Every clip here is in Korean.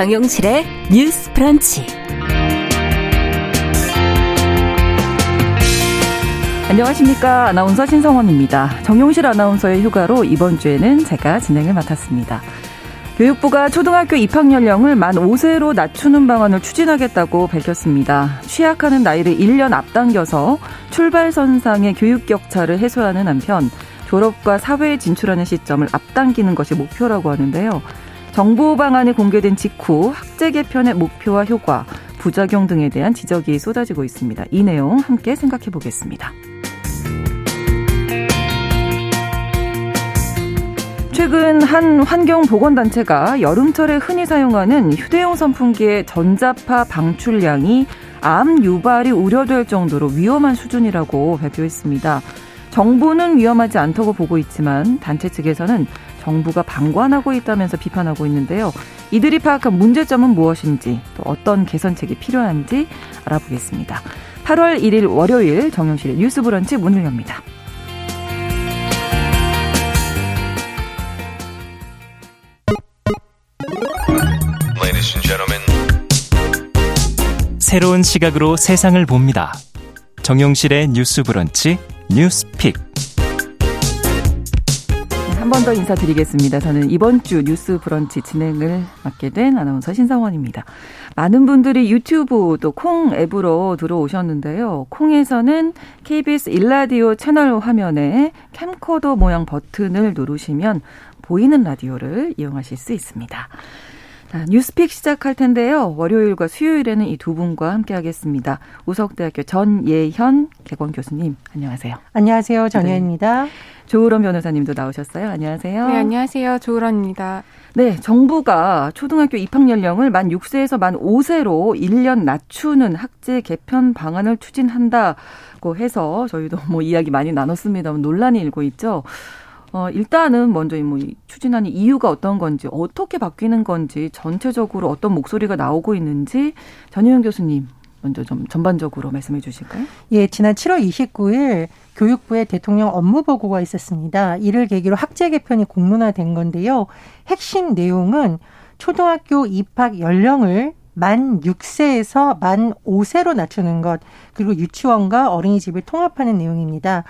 정용실의 뉴스 프런치. 안녕하십니까. 아나운서 신성원입니다. 정용실 아나운서의 휴가로 이번 주에는 제가 진행을 맡았습니다. 교육부가 초등학교 입학 연령을 만 5세로 낮추는 방안을 추진하겠다고 밝혔습니다. 취약하는 나이를 1년 앞당겨서 출발선상의 교육 격차를 해소하는 한편 졸업과 사회에 진출하는 시점을 앞당기는 것이 목표라고 하는데요. 정부 방안이 공개된 직후 학제 개편의 목표와 효과, 부작용 등에 대한 지적이 쏟아지고 있습니다. 이 내용 함께 생각해 보겠습니다. 최근 한 환경보건단체가 여름철에 흔히 사용하는 휴대용 선풍기의 전자파 방출량이 암 유발이 우려될 정도로 위험한 수준이라고 발표했습니다. 정부는 위험하지 않다고 보고 있지만 단체 측에서는 정부가 방관하고 있다면서 비판하고 있는데요. 이들이 파악한 문제점은 무엇인지 또 어떤 개선책이 필요한지 알아보겠습니다. 8월 1일 월요일 정용실의 뉴스 브런치 문을 엽니다. 새로운 시각으로 세상을 봅니다. 정용실의 뉴스 브런치 뉴스픽. 한 번 더 인사드리겠습니다. 저는 이번 주 뉴스 브런치 진행을 맡게 된 아나운서 신성원입니다. 많은 분들이 유튜브 또 콩 앱으로 들어오셨는데요. 콩에서는 KBS 일라디오 채널 화면에 캠코더 모양 버튼을 누르시면 보이는 라디오를 이용하실 수 있습니다. 자, 뉴스픽 시작할 텐데요. 월요일과 수요일에는 이 두 분과 함께 하겠습니다. 우석대학교 전예현 개건 교수님, 안녕하세요. 안녕하세요. 전예현입니다. 네. 조으론 변호사님도 나오셨어요. 안녕하세요. 네, 안녕하세요. 조으론입니다. 네, 정부가 초등학교 입학 연령을 만 6세에서 만 5세로 1년 낮추는 학제 개편 방안을 추진한다고 해서 저희도 뭐 이야기 많이 나눴습니다만 논란이 일고 있죠. 어, 일단은 먼저 뭐 추진하는 이유가 어떤 건지, 어떻게 바뀌는 건지, 전체적으로 어떤 목소리가 나오고 있는지, 전효영 교수님, 먼저 좀 전반적으로 말씀해 주실까요? 예, 지난 7월 29일 교육부의 대통령 업무 보고가 있었습니다. 이를 계기로 학제 개편이 공론화된 건데요. 핵심 내용은 초등학교 입학 연령을 만 6세에서 만 5세로 낮추는 것, 그리고 유치원과 어린이집을 통합하는 내용입니다.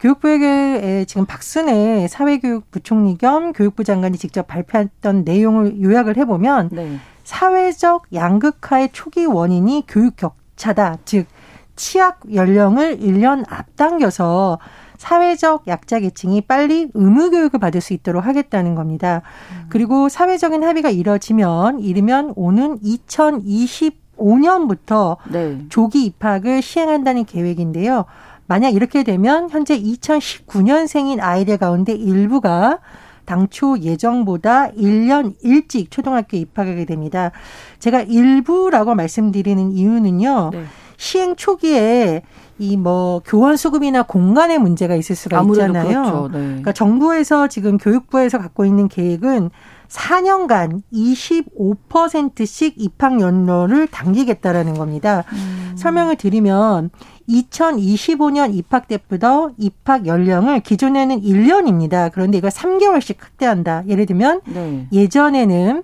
교육부에게 지금 박순애 사회교육부총리 겸 교육부 장관이 직접 발표했던 내용을 요약을 해보면 네. 사회적 양극화의 초기 원인이 교육 격차다. 즉, 취약 연령을 1년 앞당겨서 사회적 약자 계층이 빨리 의무 교육을 받을 수 있도록 하겠다는 겁니다. 음. 그리고 사회적인 합의가 이뤄지면 이르면 오는 2025년부터 네. 조기 입학을 시행한다는 계획인데요. 만약 이렇게 되면 현재 2019년생인 아이들 가운데 일부가 당초 예정보다 1년 일찍 초등학교 입학하게 됩니다. 제가 일부라고 말씀드리는 이유는요. 네. 시행 초기에 이 뭐 교원 수급이나 공간의 문제가 있을 수가 있잖아요. 그렇죠. 네. 그러니까 정부에서 지금 교육부에서 갖고 있는 계획은 4년간 25%씩 입학 연로를 당기겠다라는 겁니다. 음. 설명을 드리면 2025년 입학 때부터 입학 연령을 기존에는 1년입니다. 그런데 이걸 3개월씩 확대한다. 예를 들면 네. 예전에는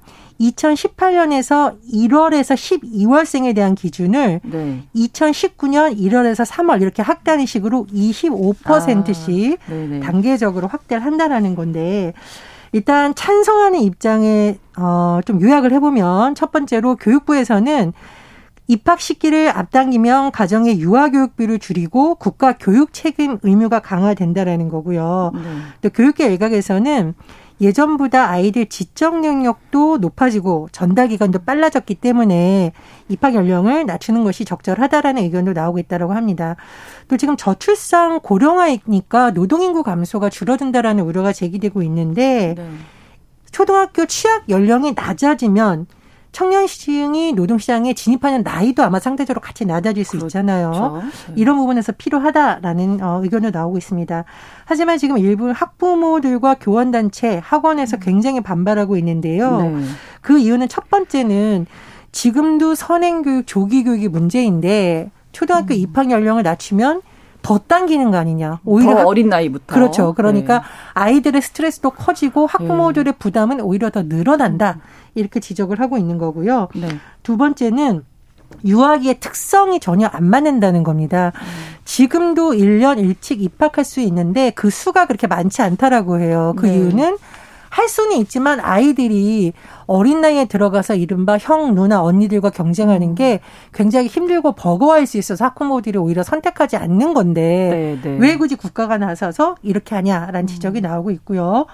2018년에서 1월에서 12월생에 대한 기준을 네. 2019년 1월에서 3월 이렇게 확대하는 식으로 25%씩 아, 단계적으로 확대를 한다라는 건데 일단 찬성하는 입장에 어좀 요약을 해보면 첫 번째로 교육부에서는 입학 시기를 앞당기면 가정의 유아 교육비를 줄이고 국가 교육 책임 의무가 강화된다라는 거고요. 네. 또 교육계 일각에서는 예전보다 아이들 지적 영역도 높아지고 전달 기간도 빨라졌기 때문에 입학 연령을 낮추는 것이 적절하다라는 의견도 나오고 있다라고 합니다. 또 지금 저출산 고령화이니까 노동 인구 감소가 줄어든다라는 우려가 제기되고 있는데 네. 초등학교 취약 연령이 낮아지면 청년 시층이 노동시장에 진입하는 나이도 아마 상대적으로 같이 낮아질 수 그렇죠. 있잖아요. 네. 이런 부분에서 필요하다라는 어, 의견도 나오고 있습니다. 하지만 지금 일부 학부모들과 교원단체, 학원에서 음. 굉장히 반발하고 있는데요. 네. 그 이유는 첫 번째는 지금도 선행교육, 조기교육이 문제인데 초등학교 음. 입학 연령을 낮추면 더 당기는 거 아니냐. 오히려 더 어린 나이부터. 그렇죠. 그러니까 네. 아이들의 스트레스도 커지고 학부모들의 네. 부담은 오히려 더 늘어난다. 이렇게 지적을 하고 있는 거고요. 네. 두 번째는 유아기의 특성이 전혀 안 맞는다는 겁니다. 음. 지금도 1년 일찍 입학할 수 있는데 그 수가 그렇게 많지 않다라고 해요. 그 네. 이유는 할 수는 있지만 아이들이 어린 나이에 들어가서 이른바 형, 누나, 언니들과 경쟁하는 게 굉장히 힘들고 버거워할 수 있어서 학부모들이 오히려 선택하지 않는 건데 네, 네. 왜 굳이 국가가 나서서 이렇게 하냐라는 지적이 음. 나오고 있고요.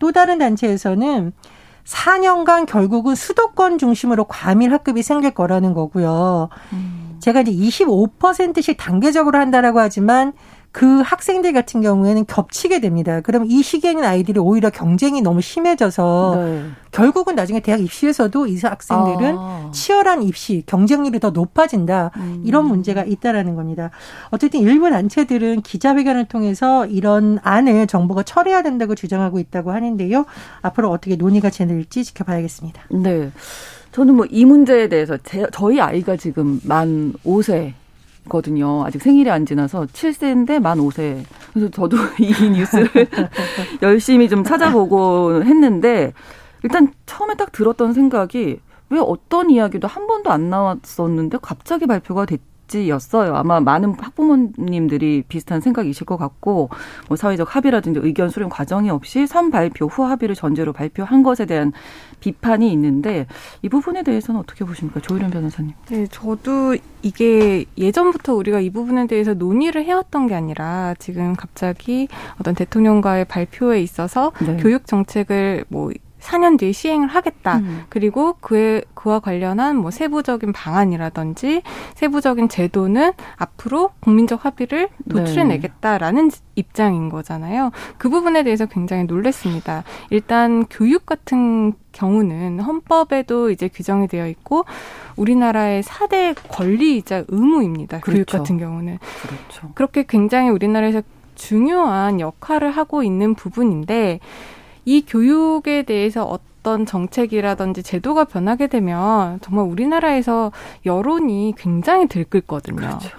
또 다른 단체에서는 4년간 결국은 수도권 중심으로 과밀 학급이 생길 거라는 거고요. 음. 제가 이제 25%씩 단계적으로 한다라고 하지만 그 학생들 같은 경우에는 겹치게 됩니다. 그럼 이 시기에는 아이들이 오히려 경쟁이 너무 심해져서 네. 결국은 나중에 대학 입시에서도 이 학생들은 아. 치열한 입시 경쟁률이 더 높아진다 음. 이런 문제가 있다라는 겁니다. 어쨌든 일부 단체들은 기자회견을 통해서 이런 안을 정부가 처리해야 된다고 주장하고 있다고 하는데요. 앞으로 어떻게 논의가 진행될지 지켜봐야겠습니다. 네. 저는 뭐 이 문제에 대해서 제, 저희 아이가 지금 만 5세 거든요. 아직 생일이 안 지나서 7세인데 만 5세. 그래서 저도 이 뉴스를 열심히 좀 찾아보고 했는데 일단 처음에 딱 들었던 생각이 왜 어떤 이야기도 한 번도 안 나왔었는데 갑자기 발표가 됐지? 지였어요. 아마 많은 학부모님들이 비슷한 생각이실 것 같고 뭐 사회적 합의라든지 의견 수렴 과정이 없이 선 발표 후 합의를 전제로 발표한 것에 대한 비판이 있는데 이 부분에 대해서는 어떻게 보십니까, 조일현 변호사님? 네, 저도 이게 예전부터 우리가 이 부분에 대해서 논의를 해왔던 게 아니라 지금 갑자기 어떤 대통령과의 발표에 있어서 네. 교육 정책을 뭐 4년 뒤에 시행을 하겠다. 음. 그리고 그에 그와 관련한 뭐 세부적인 방안이라든지 세부적인 제도는 앞으로 국민적 합의를 도출해 내겠다라는 네. 입장인 거잖아요. 그 부분에 대해서 굉장히 놀랐습니다. 일단 교육 같은 경우는 헌법에도 이제 규정이 되어 있고 우리나라의 4대 권리이자 의무입니다. 그렇죠. 교육 같은 경우는. 그렇죠. 그렇게 굉장히 우리나라에서 중요한 역할을 하고 있는 부분인데 이 교육에 대해서 어떤 정책이라든지 제도가 변하게 되면 정말 우리나라에서 여론이 굉장히 들끓거든요. 그렇죠.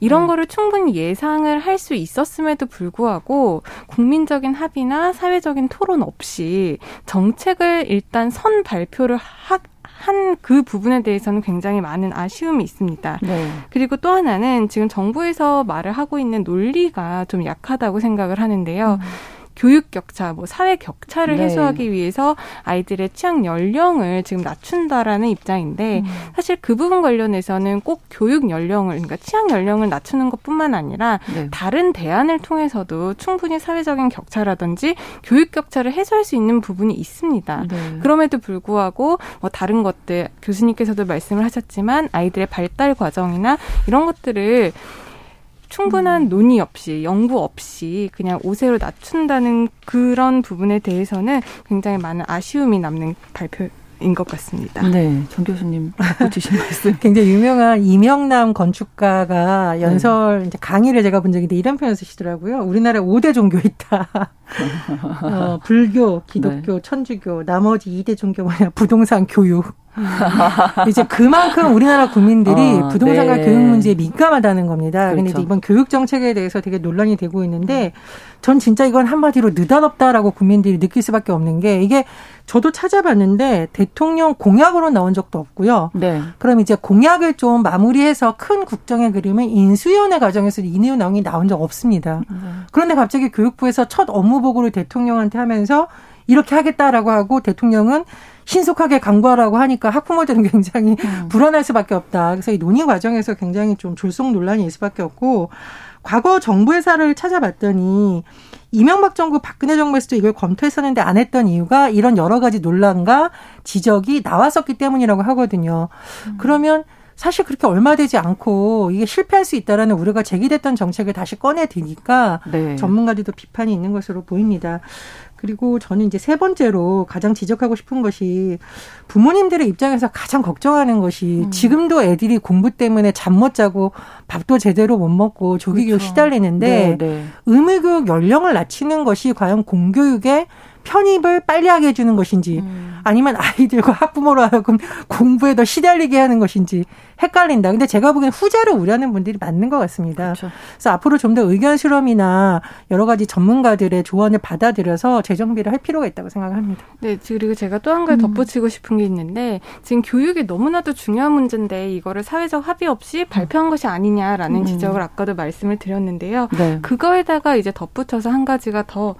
이런 네. 거를 충분히 예상을 할 수 있었음에도 불구하고 국민적인 합의나 사회적인 토론 없이 정책을 일단 선 발표를 하, 한그 부분에 대해서는 굉장히 많은 아쉬움이 있습니다. 네. 그리고 또 하나는 지금 정부에서 말을 하고 있는 논리가 좀 약하다고 생각을 하는데요. 음. 교육 격차, 뭐 사회 격차를 네. 해소하기 위해서 아이들의 취향 연령을 지금 낮춘다라는 입장인데 음. 사실 그 부분 관련해서는 꼭 교육 연령을 그러니까 취향 연령을 낮추는 것뿐만 아니라 네. 다른 대안을 통해서도 충분히 사회적인 격차라든지 교육 격차를 해소할 수 있는 부분이 있습니다. 네. 그럼에도 불구하고 뭐 다른 것들 교수님께서도 말씀을 하셨지만 아이들의 발달 과정이나 이런 것들을 충분한 음. 논의 없이 연구 없이 그냥 5세로 낮춘다는 그런 부분에 대해서는 굉장히 많은 아쉬움이 남는 발표. 인것 같습니다. 네, 정 교수님 주신 말씀. 굉장히 유명한 이명남 건축가가 연설 네. 이제 강의를 제가 본 적이 있는데 이런 표현을 쓰시더라고요. 우리나라에 5대 종교 있다. 어, 불교, 기독교, 네. 천주교, 나머지 2대 종교 뭐냐 부동산, 교육. 이제 그만큼 우리나라 국민들이 어, 부동산과 네. 교육 문제에 민감하다는 겁니다. 그렇죠. 근데 이제 이번 교육 정책에 대해서 되게 논란이 되고 있는데 전 진짜 이건 한마디로 느닷없다라고 국민들이 느낄 수밖에 없는 게 이게 저도 찾아봤는데 대통령 공약으로 나온 적도 없고요. 네. 그럼 이제 공약을 좀 마무리해서 큰 국정의 그림은 인수위원회 과정에서 이 내용이 나온 적 없습니다. 네. 그런데 갑자기 교육부에서 첫 업무 보고를 대통령한테 하면서 이렇게 하겠다라고 하고 대통령은 신속하게 강구하라고 하니까 학부모들은 굉장히 음. 불안할 수밖에 없다. 그래서 이 논의 과정에서 굉장히 좀 졸속 논란이 있을 수밖에 없고 과거 정부 회사를 찾아봤더니 이명박 정부 박근혜 정부에서도 이걸 검토했었는데 안 했던 이유가 이런 여러 가지 논란과 지적이 나왔었기 때문이라고 하거든요. 음. 그러면 사실 그렇게 얼마 되지 않고 이게 실패할 수 있다라는 우려가 제기됐던 정책을 다시 꺼내 드니까 네. 전문가들도 비판이 있는 것으로 보입니다. 그리고 저는 이제 세 번째로 가장 지적하고 싶은 것이 부모님들의 입장에서 가장 걱정하는 것이 음. 지금도 애들이 공부 때문에 잠 못 자고 밥도 제대로 못 먹고 조기교육 그렇죠. 시달리는데 네, 네. 의무교육 연령을 낮추는 것이 과연 공교육에 편입을 빨리 하게 해주는 것인지 음. 아니면 아이들과 학부모로 하여금 공부에 더 시달리게 하는 것인지 헷갈린다. 근데 제가 보기엔 후자를 우려하는 분들이 맞는 것 같습니다. 그렇죠. 그래서 앞으로 좀 더 의견 수렴이나 여러 가지 전문가들의 조언을 받아들여서 재정비를 할 필요가 있다고 생각합니다. 네, 그리고 제가 또 한 가지 음. 덧붙이고 싶은 게 있는데 지금 교육이 너무나도 중요한 문제인데 이거를 사회적 합의 없이 발표한 것이 아니냐라는 음. 지적을 아까도 말씀을 드렸는데요. 네. 그거에다가 이제 덧붙여서 한 가지가 더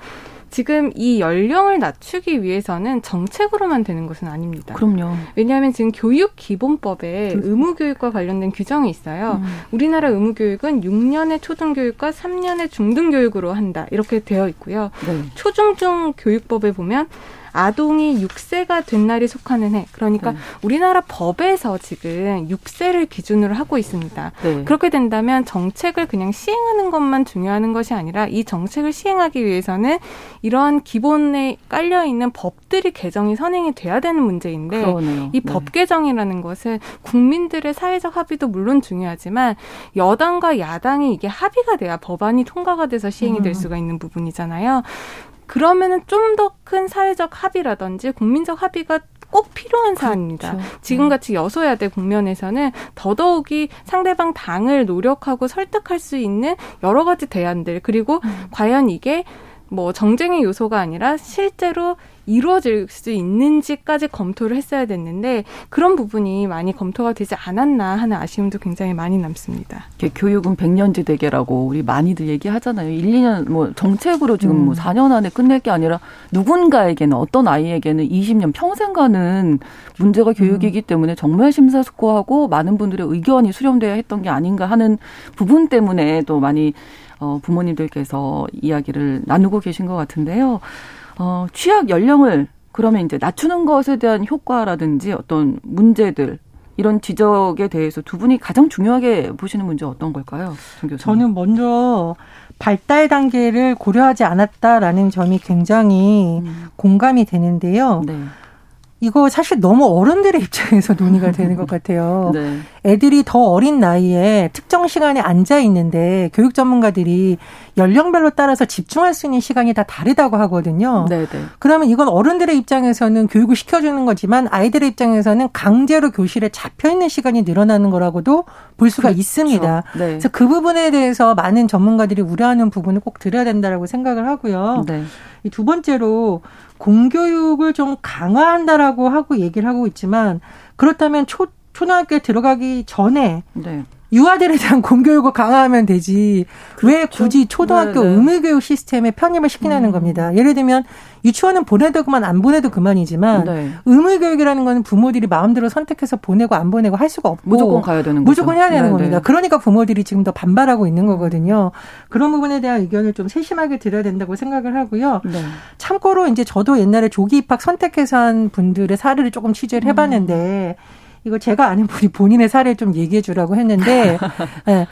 지금 이 연령을 낮추기 위해서는 정책으로만 되는 것은 아닙니다. 그럼요. 왜냐하면 지금 교육 기본법에 의무 교육과 관련된 규정이 있어요. 음. 우리나라 의무 교육은 6년의 초등 교육과 3년의 중등 교육으로 한다. 이렇게 되어 있고요. 네. 초중중 교육법에 보면 아동이 6세가 된 날이 속하는 해. 그러니까 네. 우리나라 법에서 지금 6세를 기준으로 하고 있습니다. 네. 그렇게 된다면 정책을 그냥 시행하는 것만 중요한 것이 아니라 이 정책을 시행하기 위해서는 이러한 기본에 깔려 있는 법들이 개정이 선행이 돼야 되는 문제인데. 이법 네. 개정이라는 것은 국민들의 사회적 합의도 물론 중요하지만 여당과 야당이 이게 합의가 돼야 법안이 통과가 돼서 시행이 될 음. 수가 있는 부분이잖아요. 그러면은 좀 더 큰 사회적 합의라든지 국민적 합의가 꼭 필요한 사안입니다. 그렇죠. 지금같이 여소야대 국면에서는 더더욱이 상대방 당을 노력하고 설득할 수 있는 여러 가지 대안들 그리고 음. 과연 이게 뭐 정쟁의 요소가 아니라 실제로 이루어질 수 있는지까지 검토를 했어야 됐는데 그런 부분이 많이 검토가 되지 않았나 하는 아쉬움도 굉장히 많이 남습니다. 교육은 백년지 대계라고 우리 많이들 얘기하잖아요. 1, 2년 뭐 정책으로 지금 뭐 음. 뭐 4년 안에 끝낼 게 아니라 누군가에게는 어떤 아이에게는 20년 평생 가는 문제가 교육이기 음. 때문에 정말 심사숙고하고 많은 분들의 의견이 수렴돼야 했던 게 아닌가 하는 부분 때문에 또 많이 어, 부모님들께서 이야기를 나누고 계신 것 같은데요. 어, 취약 연령을 그러면 이제 낮추는 것에 대한 효과라든지 어떤 문제들 이런 지적에 대해서 두 분이 가장 중요하게 보시는 문제 어떤 걸까요? 저는 먼저 발달 단계를 고려하지 않았다라는 점이 굉장히 음. 공감이 되는데요. 네. 이거 사실 너무 어른들의 입장에서 논의가 되는 것 같아요. 네. 애들이 더 어린 나이에 특정 시간에 앉아 있는데 교육 전문가들이 연령별로 따라서 집중할 수 있는 시간이 다 다르다고 하거든요. 네네. 네. 그러면 이건 어른들의 입장에서는 교육을 시켜주는 거지만 아이들의 입장에서는 강제로 교실에 잡혀 있는 시간이 늘어나는 거라고도 볼 수가 그렇죠. 있습니다. 네. 그래서 그 부분에 대해서 많은 전문가들이 우려하는 부분을 꼭 들어야 된다라고 생각을 하고요. 네. 두 번째로 공교육을 좀 강화한다라고 하고 얘기를 하고 있지만 그렇다면 초 초등학교에 들어가기 전에 네. 유아들에 대한 공교육을 강화하면 되지 그렇죠. 왜 굳이 초등학교 네 네. 의무교육 시스템에 편입을 시키냐는 음. 겁니다. 예를 들면 유치원은 보내도 그만 안 보내도 그만이지만 네. 의무교육이라는 거는 부모들이 마음대로 선택해서 보내고 안 보내고 할 수가 없고 무조건 가야 되는 무조건 해야 되는 네네. 겁니다. 그러니까 부모들이 지금 더 반발하고 있는 거거든요. 그런 부분에 대한 의견을 좀 세심하게 드려야 된다고 생각을 하고요. 네. 참고로 이제 저도 옛날에 조기 입학 선택해서 한 분들의 사례를 조금 취재를 해봤는데 음. 이거 제가 아는 분이 본인의 사례 좀 얘기해 주라고 했는데 네.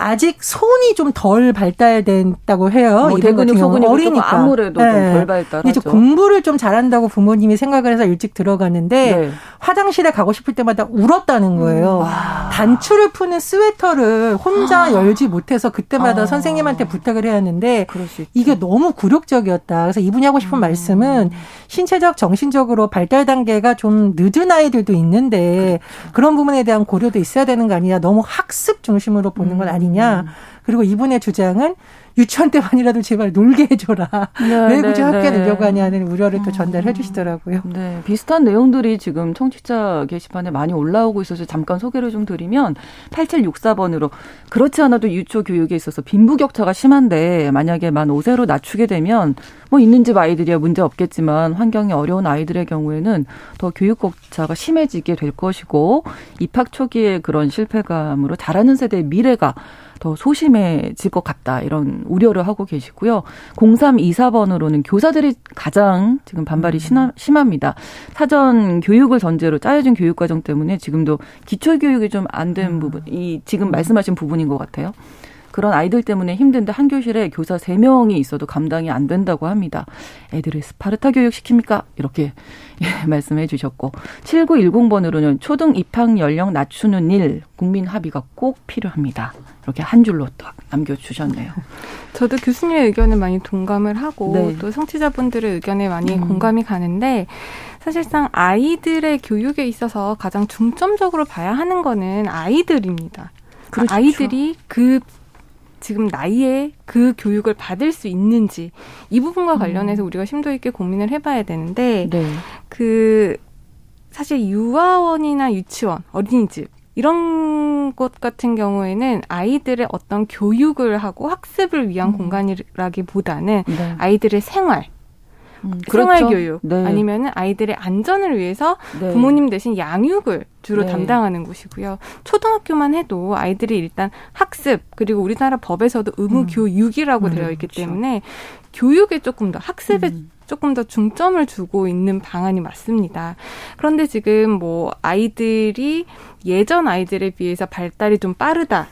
네. 아직 손이 좀 덜 발달됐다고 해요. 뭐 대근육 소근육 어리니까 아무래도 네. 덜 발달하죠. 이제 공부를 좀 잘한다고 부모님이 생각을 해서 일찍 들어갔는데 네. 화장실에 가고 싶을 때마다 울었다는 거예요. 음. 단추를 푸는 스웨터를 혼자 아. 열지 못해서 그때마다 아. 선생님한테 부탁을 해야 하는데 이게 너무 굴욕적이었다. 그래서 이분이 하고 싶은 음. 말씀은 신체적 정신적으로 발달 단계가 좀 늦은 아이들도 있는데 그렇죠. 그런 부분에 대한 고려도 있어야 되는 거 아니냐. 너무 학습 중심으로 보는 건 아니냐. 음. 그리고 이분의 주장은 유치원 때만이라도 제발 놀게 해줘라. 네, 왜 굳이 네, 학교에 네. 내려가냐는 우려를 또 전달해 주시더라고요. 네, 비슷한 내용들이 지금 청취자 게시판에 많이 올라오고 있어서 잠깐 소개를 좀 드리면 8764번으로 그렇지 않아도 유초 교육에 있어서 빈부격차가 심한데 만약에 만 5세로 낮추게 되면 뭐 있는 집 아이들이야 문제 없겠지만 환경이 어려운 아이들의 경우에는 더 교육격차가 심해지게 될 것이고 입학 초기에 그런 실패감으로 자라는 세대의 미래가 더 소심해질 것 같다 이런 우려를 하고 계시고요. 0324번으로는 교사들이 가장 지금 반발이 음. 심합니다. 사전 교육을 전제로 짜여진 교육 과정 때문에 지금도 기초 교육이 좀 안된 음. 부분, 이 지금 말씀하신 부분인 것 같아요. 그런 아이들 때문에 힘든데 한 교실에 교사 3명이 있어도 감당이 안 된다고 합니다. 애들을 스파르타 교육 시킵니까? 이렇게 예, 말씀해 주셨고 7910번으로는 초등 입학 연령 낮추는 일 국민 합의가 꼭 필요합니다. 이렇게 한 줄로 또 남겨주셨네요. 저도 교수님의 의견을 많이 동감을 하고 네. 또 성취자분들의 의견에 많이 음. 공감이 가는데 사실상 아이들의 교육에 있어서 가장 중점적으로 봐야 하는 거는 아이들입니다. 그렇죠. 아이들이 그 지금 나이에 그 교육을 받을 수 있는지 이 부분과 음. 관련해서 음. 우리가 심도 있게 고민을 해봐야 되는데 네. 그 사실 유아원이나 유치원, 어린이집 이런 곳 같은 경우에는 아이들의 어떤 교육을 하고 학습을 위한 음. 공간이라기보다는 네. 아이들의 생활 음, 생활 그렇죠. 교육 네. 아니면은 아이들의 안전을 위해서 네. 부모님 대신 양육을 주로 네. 담당하는 곳이고요. 초등학교만 해도 아이들이 일단 학습 그리고 우리나라 법에서도 의무 음. 교육이라고 음, 되어 있기 그렇죠. 때문에 교육에 조금 더 학습에 음. 조금 더 중점을 두고 있는 방안이 맞습니다. 그런데 지금 뭐 아이들이 예전 아이들에 비해서 발달이 좀 빠르다.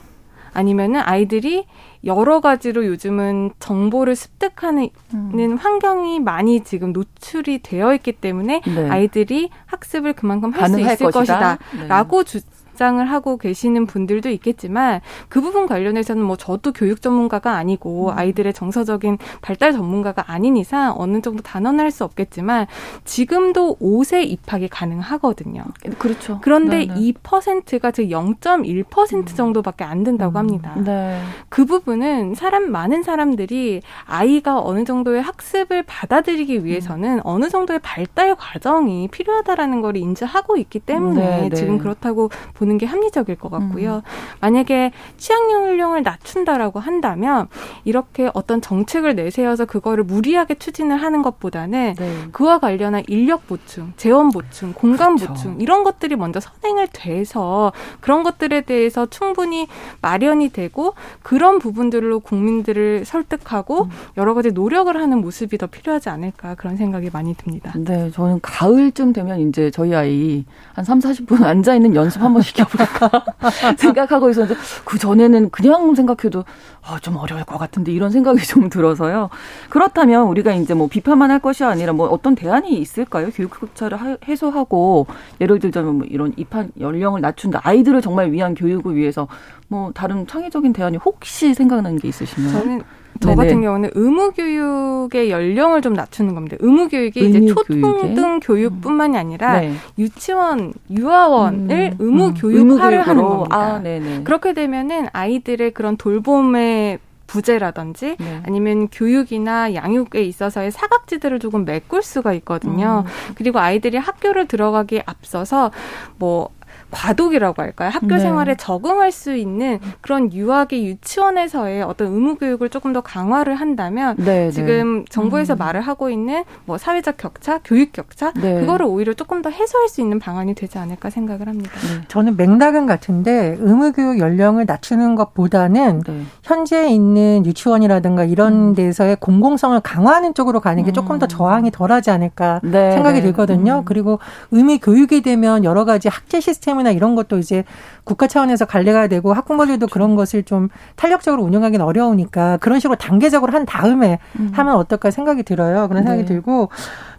아니면은 아이들이 여러 가지로 요즘은 정보를 습득하는 음. 환경이 많이 지금 노출이 되어 있기 때문에 네. 아이들이 학습을 그만큼 할 수 있을 것이다. 라고 네. 주장을 하고 계시는 분들도 있겠지만 그 부분 관련해서는 뭐 저도 교육 전문가가 아니고 음. 아이들의 정서적인 발달 전문가가 아닌 이상 어느 정도 단언할 수 없겠지만 지금도 5세 입학이 가능하거든요. 그렇죠. 그런데 네네. 2%가 즉 0.1% 음. 정도밖에 안 된다고 음. 합니다. 네. 그 부분은 사람 많은 사람들이 아이가 어느 정도의 학습을 받아들이기 위해서는 음. 어느 정도의 발달 과정이 필요하다라는 걸 인지하고 있기 때문에 네 네. 지금 그렇다고 보는 보는 게 합리적일 것 같고요. 음. 만약에 취향형 연령을 낮춘다라고 한다면 이렇게 어떤 정책을 내세워서 그거를 무리하게 추진을 하는 것보다는 네. 그와 관련한 인력 보충, 재원 보충, 공간 그렇죠. 보충 이런 것들이 먼저 선행을 돼서 그런 것들에 대해서 충분히 마련이 되고 그런 부분들로 국민들을 설득하고 음. 여러 가지 노력을 하는 모습이 더 필요하지 않을까 그런 생각이 많이 듭니다. 네, 저는 가을쯤 되면 이제 저희 아이 한 3, 40분 앉아 있는 연습 한 번씩 시켜볼까 생각하고 있었는데 그 전에는 그냥 생각해도 어, 좀 어려울 것 같은데 이런 생각이 좀 들어서요. 그렇다면 우리가 이제 뭐 비판만 할 것이 아니라 뭐 어떤 대안이 있을까요? 교육 격차를 해소하고 예를 들자면 뭐 이런 입학 연령을 낮춘다 아이들을 정말 위한 교육을 위해서 뭐 다른 창의적인 대안이 혹시 생각나는 게 있으시면 저는 저 네네. 같은 경우는 의무 교육의 연령을 좀 낮추는 겁니다. 의무 교육이 이제 초등등 교육 뿐만이 아니라 네. 유치원, 유아원을 음. 의무 음. 교육화를 하는 겁니다. 아, 그렇게 되면은 아이들의 그런 돌봄의 부재라든지 네. 아니면 교육이나 양육에 있어서의 사각지대를 조금 메꿀 수가 있거든요. 음. 그리고 아이들이 학교를 들어가기에 앞서서 뭐 과도기라고 할까요? 학교 네. 생활에 적응할 수 있는 그런 유아기 유치원에서의 어떤 의무 교육을 조금 더 강화를 한다면 네, 네. 지금 정부에서 음. 말을 하고 있는 뭐 사회적 격차, 교육 격차 네. 그거를 오히려 조금 더 해소할 수 있는 방안이 되지 않을까 생각을 합니다. 네. 저는 맥락은 같은데 의무 교육 연령을 낮추는 것보다는 네. 현재 있는 유치원이라든가 이런 음. 데서의 공공성을 강화하는 쪽으로 가는 게 조금 더 음. 저항이 덜하지 않을까 생각이 들거든요. 음. 그리고 의무 교육이 되면 여러 가지 학제 시스템 시스템이나 이런 것도 이제 국가 차원에서 관리가 되고 학부모들도 그렇죠. 그런 것을 좀 탄력적으로 운영하기는 어려우니까 그런 식으로 단계적으로 한 다음에 음. 하면 어떨까 생각이 들어요. 그런 생각이 네. 들고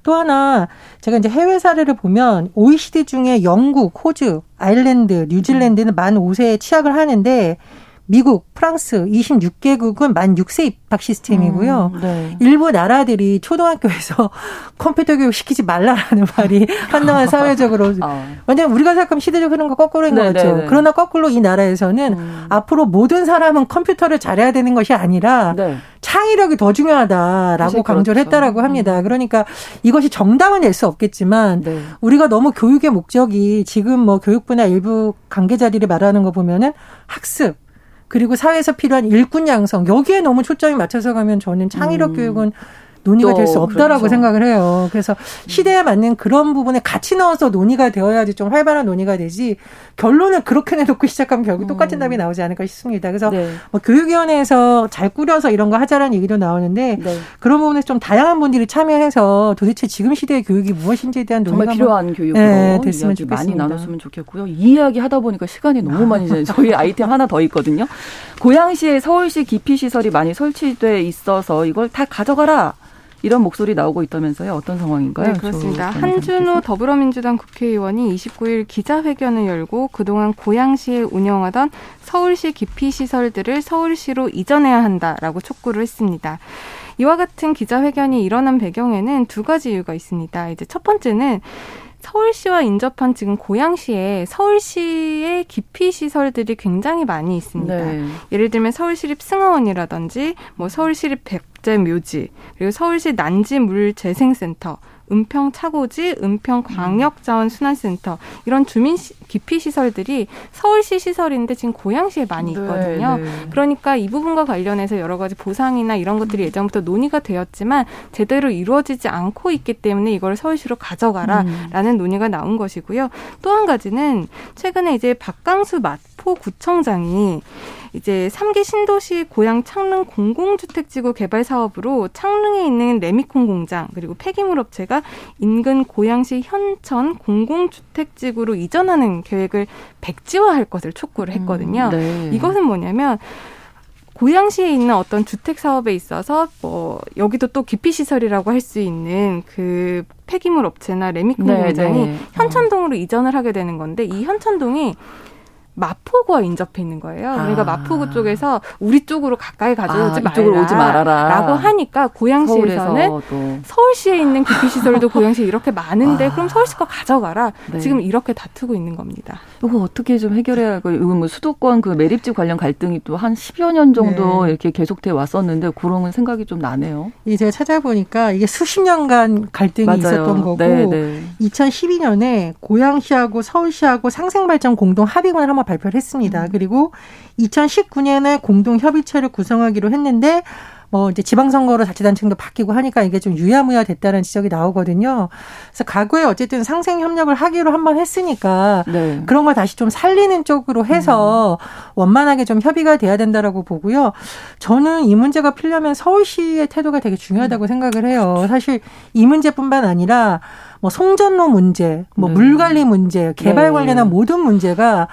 또 하나 제가 이제 해외 사례를 보면 OECD 중에 영국, 호주, 아일랜드, 뉴질랜드는 만 5세에 취약을 하는데 미국, 프랑스 26개국은 만 6세 입학 시스템이고요. 음, 네. 일부 나라들이 초등학교에서 컴퓨터 교육 시키지 말라라는 말이 한동안 사회적으로 어. 완전 우리가 생각하면 시대적 흐름과 거꾸로인 네, 거죠. 네, 네, 그러나 거꾸로 이 나라에서는 음. 앞으로 모든 사람은 컴퓨터를 잘해야 되는 것이 아니라 네. 창의력이 더 중요하다라고 강조를 그렇죠. 했다라고 합니다. 음. 그러니까 이것이 정답은 될수 없겠지만 네. 우리가 너무 교육의 목적이 지금 뭐 교육부나 일부 관계자들이 말하는 거 보면은 학습 그리고 사회에서 필요한 일꾼 양성 여기에 너무 초점이 맞춰서 가면 저는 창의력 음. 교육은 논의가 될 수 없다라고 그렇죠. 생각을 해요. 그래서 시대에 맞는 그런 부분에 같이 넣어서 논의가 되어야지 좀 활발한 논의가 되지 결론을 그렇게 내놓고 시작하면 결국 똑같은 음. 답이 나오지 않을까 싶습니다. 그래서 네. 뭐 교육위원회에서 잘 꾸려서 이런 거 하자라는 얘기도 나오는데 네. 그런 부분에 좀 다양한 분들이 참여해서 도대체 지금 시대의 교육이 무엇인지에 대한 정말 필요한 교육으로 네, 됐으면 좋겠습니다. 많이 나눴으면 좋겠고요. 이 이야기 하다 보니까 시간이 너무 많이 지나요. 저희 아이템 하나 더 있거든요. 고양시에 서울시 기피 시설이 많이 설치돼 있어서 이걸 다 가져가라. 이런 목소리 나오고 있다면서요. 어떤 상황인가요? 네, 그렇습니다. 한준호 더불어민주당 국회의원이 29일 기자회견을 열고 그동안 고양시에 운영하던 서울시 기피 시설들을 서울시로 이전해야 한다라고 촉구를 했습니다. 이와 같은 기자회견이 일어난 배경에는 두 가지 이유가 있습니다. 이제 첫 번째는 서울시와 인접한 지금 고양시에 서울시의 기피 시설들이 굉장히 많이 있습니다. 네. 예를 들면 서울시립 승하원이라든지 뭐 서울시립 백제묘지 그리고 서울시 난지물재생센터 은평 차고지, 은평 광역자원순환센터 이런 주민 기피 시설들이 서울시 시설인데 지금 고양시에 많이 네, 있거든요. 네, 네. 그러니까 이 부분과 관련해서 여러 가지 보상이나 이런 것들이 예전부터 논의가 되었지만 제대로 이루어지지 않고 있기 때문에 이걸 서울시로 가져가라라는 음. 논의가 나온 것이고요. 또 한 가지는 최근에 이제 박강수 마 포 구청장이 이제 3기 신도시 고양 창릉 공공주택지구 개발 사업으로 창릉에 있는 레미콘 공장 그리고 폐기물 업체가 인근 고양시 현천 공공주택지구로 이전하는 계획을 백지화할 것을 촉구를 했거든요. 음, 네. 이것은 뭐냐면 고양시에 있는 어떤 주택 사업에 있어서 뭐 여기도 또 기피 시설이라고 할 수 있는 그 폐기물 업체나 레미콘 네, 공장이 네. 현천동으로 이전을 하게 되는 건데 이 현천동이 마포구와 인접해 있는 거예요. 그러니까 아. 마포구 쪽에서 우리 쪽으로 가까이 가져오지 아, 말라. 오지 말아라. 하니까 고양시에서는 서울시에 있는 기피 시설도 고양시에 이렇게 많은데 아. 그럼 서울시 거 가져가라. 네. 지금 이렇게 다투고 있는 겁니다. 이거 어떻게 좀 해결해야 할까요? 이거 뭐 수도권 그 매립지 관련 갈등이 또 한 10여 년 정도 네. 이렇게 계속돼 왔었는데 그런 생각이 좀 나네요. 이 제가 찾아보니까 이게 수십 년간 갈등이 맞아요. 있었던 거고 네, 네. 2012년에 고양시하고 서울시하고 상생발전 공동 합의문을 한번 발표를 했습니다. 음. 그리고 2019년에 공동 협의체를 구성하기로 했는데 뭐 이제 지방선거로 자치단체도 바뀌고 하니까 이게 좀 유야무야 됐다는 지적이 나오거든요. 그래서 과거에 어쨌든 상생 협력을 하기로 한 번 했으니까 네. 그런 걸 다시 좀 살리는 쪽으로 해서 음. 원만하게 좀 협의가 돼야 된다라고 보고요. 저는 이 문제가 풀려면 서울시의 태도가 되게 중요하다고 음. 생각을 해요. 사실 이 문제뿐만 아니라 뭐 송전로 문제, 뭐 네. 물관리 문제, 개발 네. 관련한 모든 문제가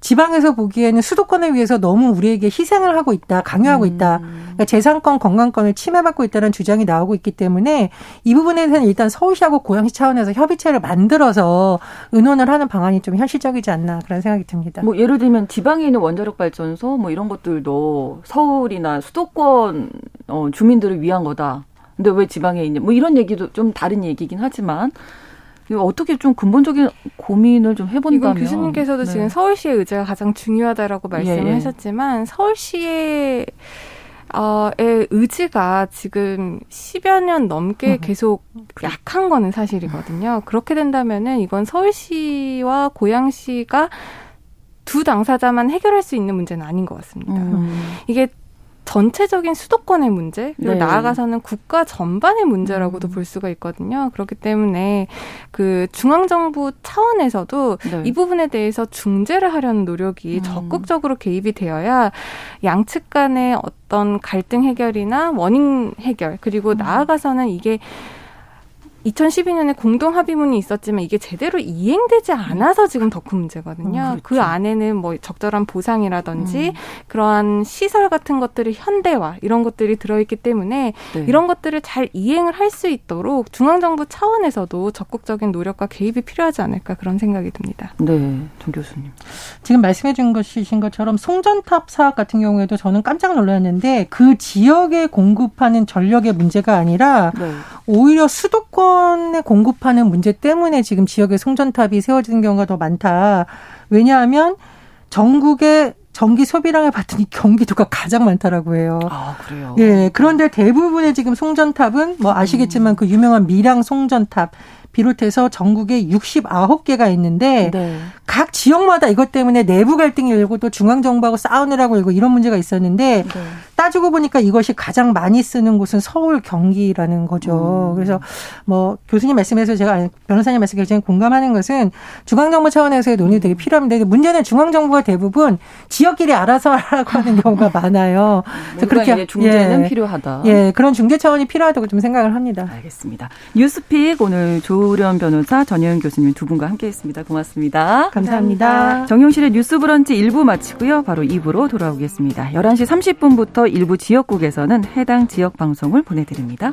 지방에서 보기에는 수도권을 위해서 너무 우리에게 희생을 하고 있다, 강요하고 있다. 음. 그러니까 재산권, 건강권을 침해받고 있다는 주장이 나오고 있기 때문에 이 부분에 대해서는 일단 서울시하고 고양시 차원에서 협의체를 만들어서 의논을 하는 방안이 좀 현실적이지 않나 그런 생각이 듭니다. 뭐 예를 들면 지방에 있는 원자력 발전소 뭐 이런 것들도 서울이나 수도권 어, 주민들을 위한 거다. 근데 왜 지방에 있냐? 뭐 이런 얘기도 좀 다른 얘기긴 하지만 어떻게 좀 근본적인 고민을 좀 해본다면. 이건 교수님께서도 네. 지금 서울시의 의제가 가장 중요하다라고 말씀을 예, 예. 하셨지만 서울시의 어의 의지가 지금 10여 년 넘게 계속 약한 거는 사실이거든요. 그렇게 된다면은 이건 서울시와 고양시가 두 당사자만 해결할 수 있는 문제는 아닌 것 같습니다. 음. 이게 전체적인 수도권의 문제 그리고 네. 나아가서는 국가 전반의 문제라고도 음. 볼 수가 있거든요. 그렇기 때문에 그 중앙 정부 차원에서도 네. 이 부분에 대해서 중재를 하려는 노력이 음. 적극적으로 개입이 되어야 양측 간의 어떤 갈등 해결이나 원인 해결 그리고 음. 나아가서는 이게 2012년에 공동 합의문이 있었지만 이게 제대로 이행되지 않아서 지금 더큰 문제거든요. 음, 그렇죠. 그 안에는 뭐 적절한 보상이라든지 음. 그러한 시설 같은 것들이 현대화 이런 것들이 들어있기 때문에 네. 이런 것들을 잘 이행을 할 수 있도록 중앙정부 차원에서도 적극적인 노력과 개입이 필요하지 않을까 그런 생각이 듭니다. 네, 정 교수님. 지금 말씀해 준 것이신 것처럼 송전탑 사업 같은 경우에도 저는 깜짝 놀랐는데 그 지역에 공급하는 전력의 문제가 아니라 네. 오히려 수도권 수도권에 공급하는 문제 때문에 지금 지역에 송전탑이 세워지는 경우가 더 많다. 왜냐하면 전국의 전기 소비량을 봤더니 경기도가 가장 많다라고 해요. 아, 그래요? 예. 그런데 대부분의 지금 송전탑은 뭐 아시겠지만 음. 그 유명한 밀양 송전탑 비롯해서 전국에 69개가 있는데 네. 각 지역마다 이것 때문에 내부 갈등이 일고 또 중앙 정부하고 싸우느라고 일고 이런 문제가 있었는데 네. 따지고 보니까 이것이 가장 많이 쓰는 곳은 서울 경기라는 거죠. 음. 그래서 뭐 교수님 말씀에서 제가 변호사님 말씀에 굉장히 공감하는 것은 중앙 정부 차원에서의 논의 되게 필요합니다. 문제는 중앙 정부가 대부분 지역끼리 알아서 하라고 하는 경우가 많아요. 그래서 그렇게 중재는 예, 필요하다. 예, 그런 중재 차원이 필요하다고 좀 생각을 합니다. 알겠습니다. 뉴스픽 오늘 조 우련 변호사 전혜연 교수님 두 분과 함께했습니다. 고맙습니다. 감사합니다. 정용실의 뉴스 브런치 1부 마치고요. 바로 2부로 돌아오겠습니다. 11시 30분부터 일부 지역국에서는 해당 지역 방송을 보내드립니다.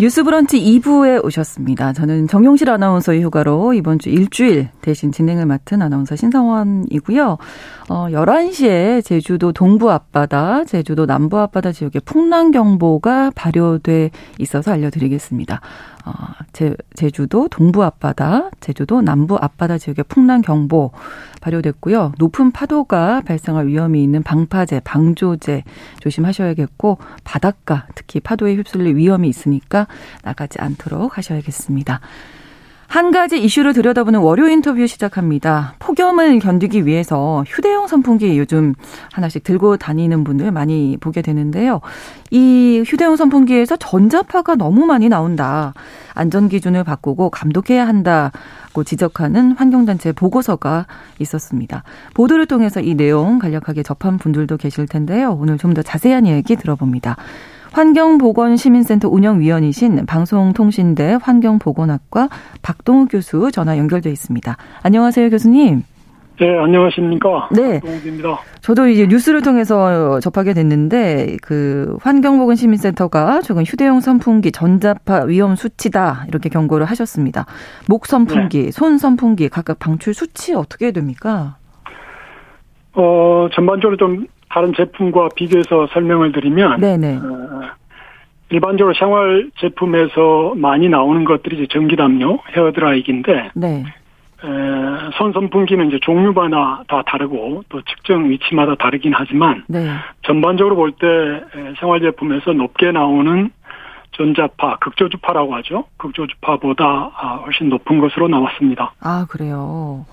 뉴스 브런치 2부에 오셨습니다. 저는 정용실 아나운서의 휴가로 이번 주 일주일 대신 진행을 맡은 아나운서 신성원이고요. 어, 11시에 제주도 동부 앞바다, 제주도 남부 앞바다 지역에 풍랑경보가 발효돼 있어서 알려드리겠습니다. 어, 제, 제주도 동부 앞바다, 제주도 남부 앞바다 지역에 풍랑 경보 발효됐고요. 높은 파도가 발생할 위험이 있는 방파제, 방조제 조심하셔야겠고 바닷가 특히 파도에 휩쓸릴 위험이 있으니까 나가지 않도록 하셔야겠습니다. 한 가지 이슈를 들여다보는 월요 인터뷰 시작합니다. 폭염을 견디기 위해서 휴대용 선풍기 요즘 하나씩 들고 다니는 분들 많이 보게 되는데요. 이 휴대용 선풍기에서 전자파가 너무 많이 나온다. 안전 기준을 바꾸고 감독해야 한다고 지적하는 환경단체 보고서가 있었습니다. 보도를 통해서 이 내용 간략하게 접한 분들도 계실 텐데요. 오늘 좀 더 자세한 이야기 들어봅니다. 환경보건시민센터 운영위원이신 방송통신대 환경보건학과 박동욱 교수 전화 연결돼 있습니다. 안녕하세요, 교수님. 네, 안녕하십니까. 네. 동욱입니다. 저도 이제 뉴스를 통해서 접하게 됐는데 그 환경보건시민센터가 최근 휴대용 선풍기 전자파 위험 수치다 이렇게 경고를 하셨습니다. 목 선풍기, 네. 손 선풍기 각각 방출 수치 어떻게 됩니까? 어 전반적으로 좀 다른 제품과 비교해서 설명을 드리면 네네. 어, 일반적으로 생활 제품에서 많이 나오는 것들이 이제 전기 담요, 헤어 드라이기인데 네. 에, 손 선풍기는 이제 종류마다 다 다르고 또 측정 위치마다 다르긴 하지만 네. 전반적으로 볼 때 생활 제품에서 높게 나오는 전자파, 극조주파라고 하죠. 극조주파보다 아, 훨씬 높은 것으로 나왔습니다. 아 그래요.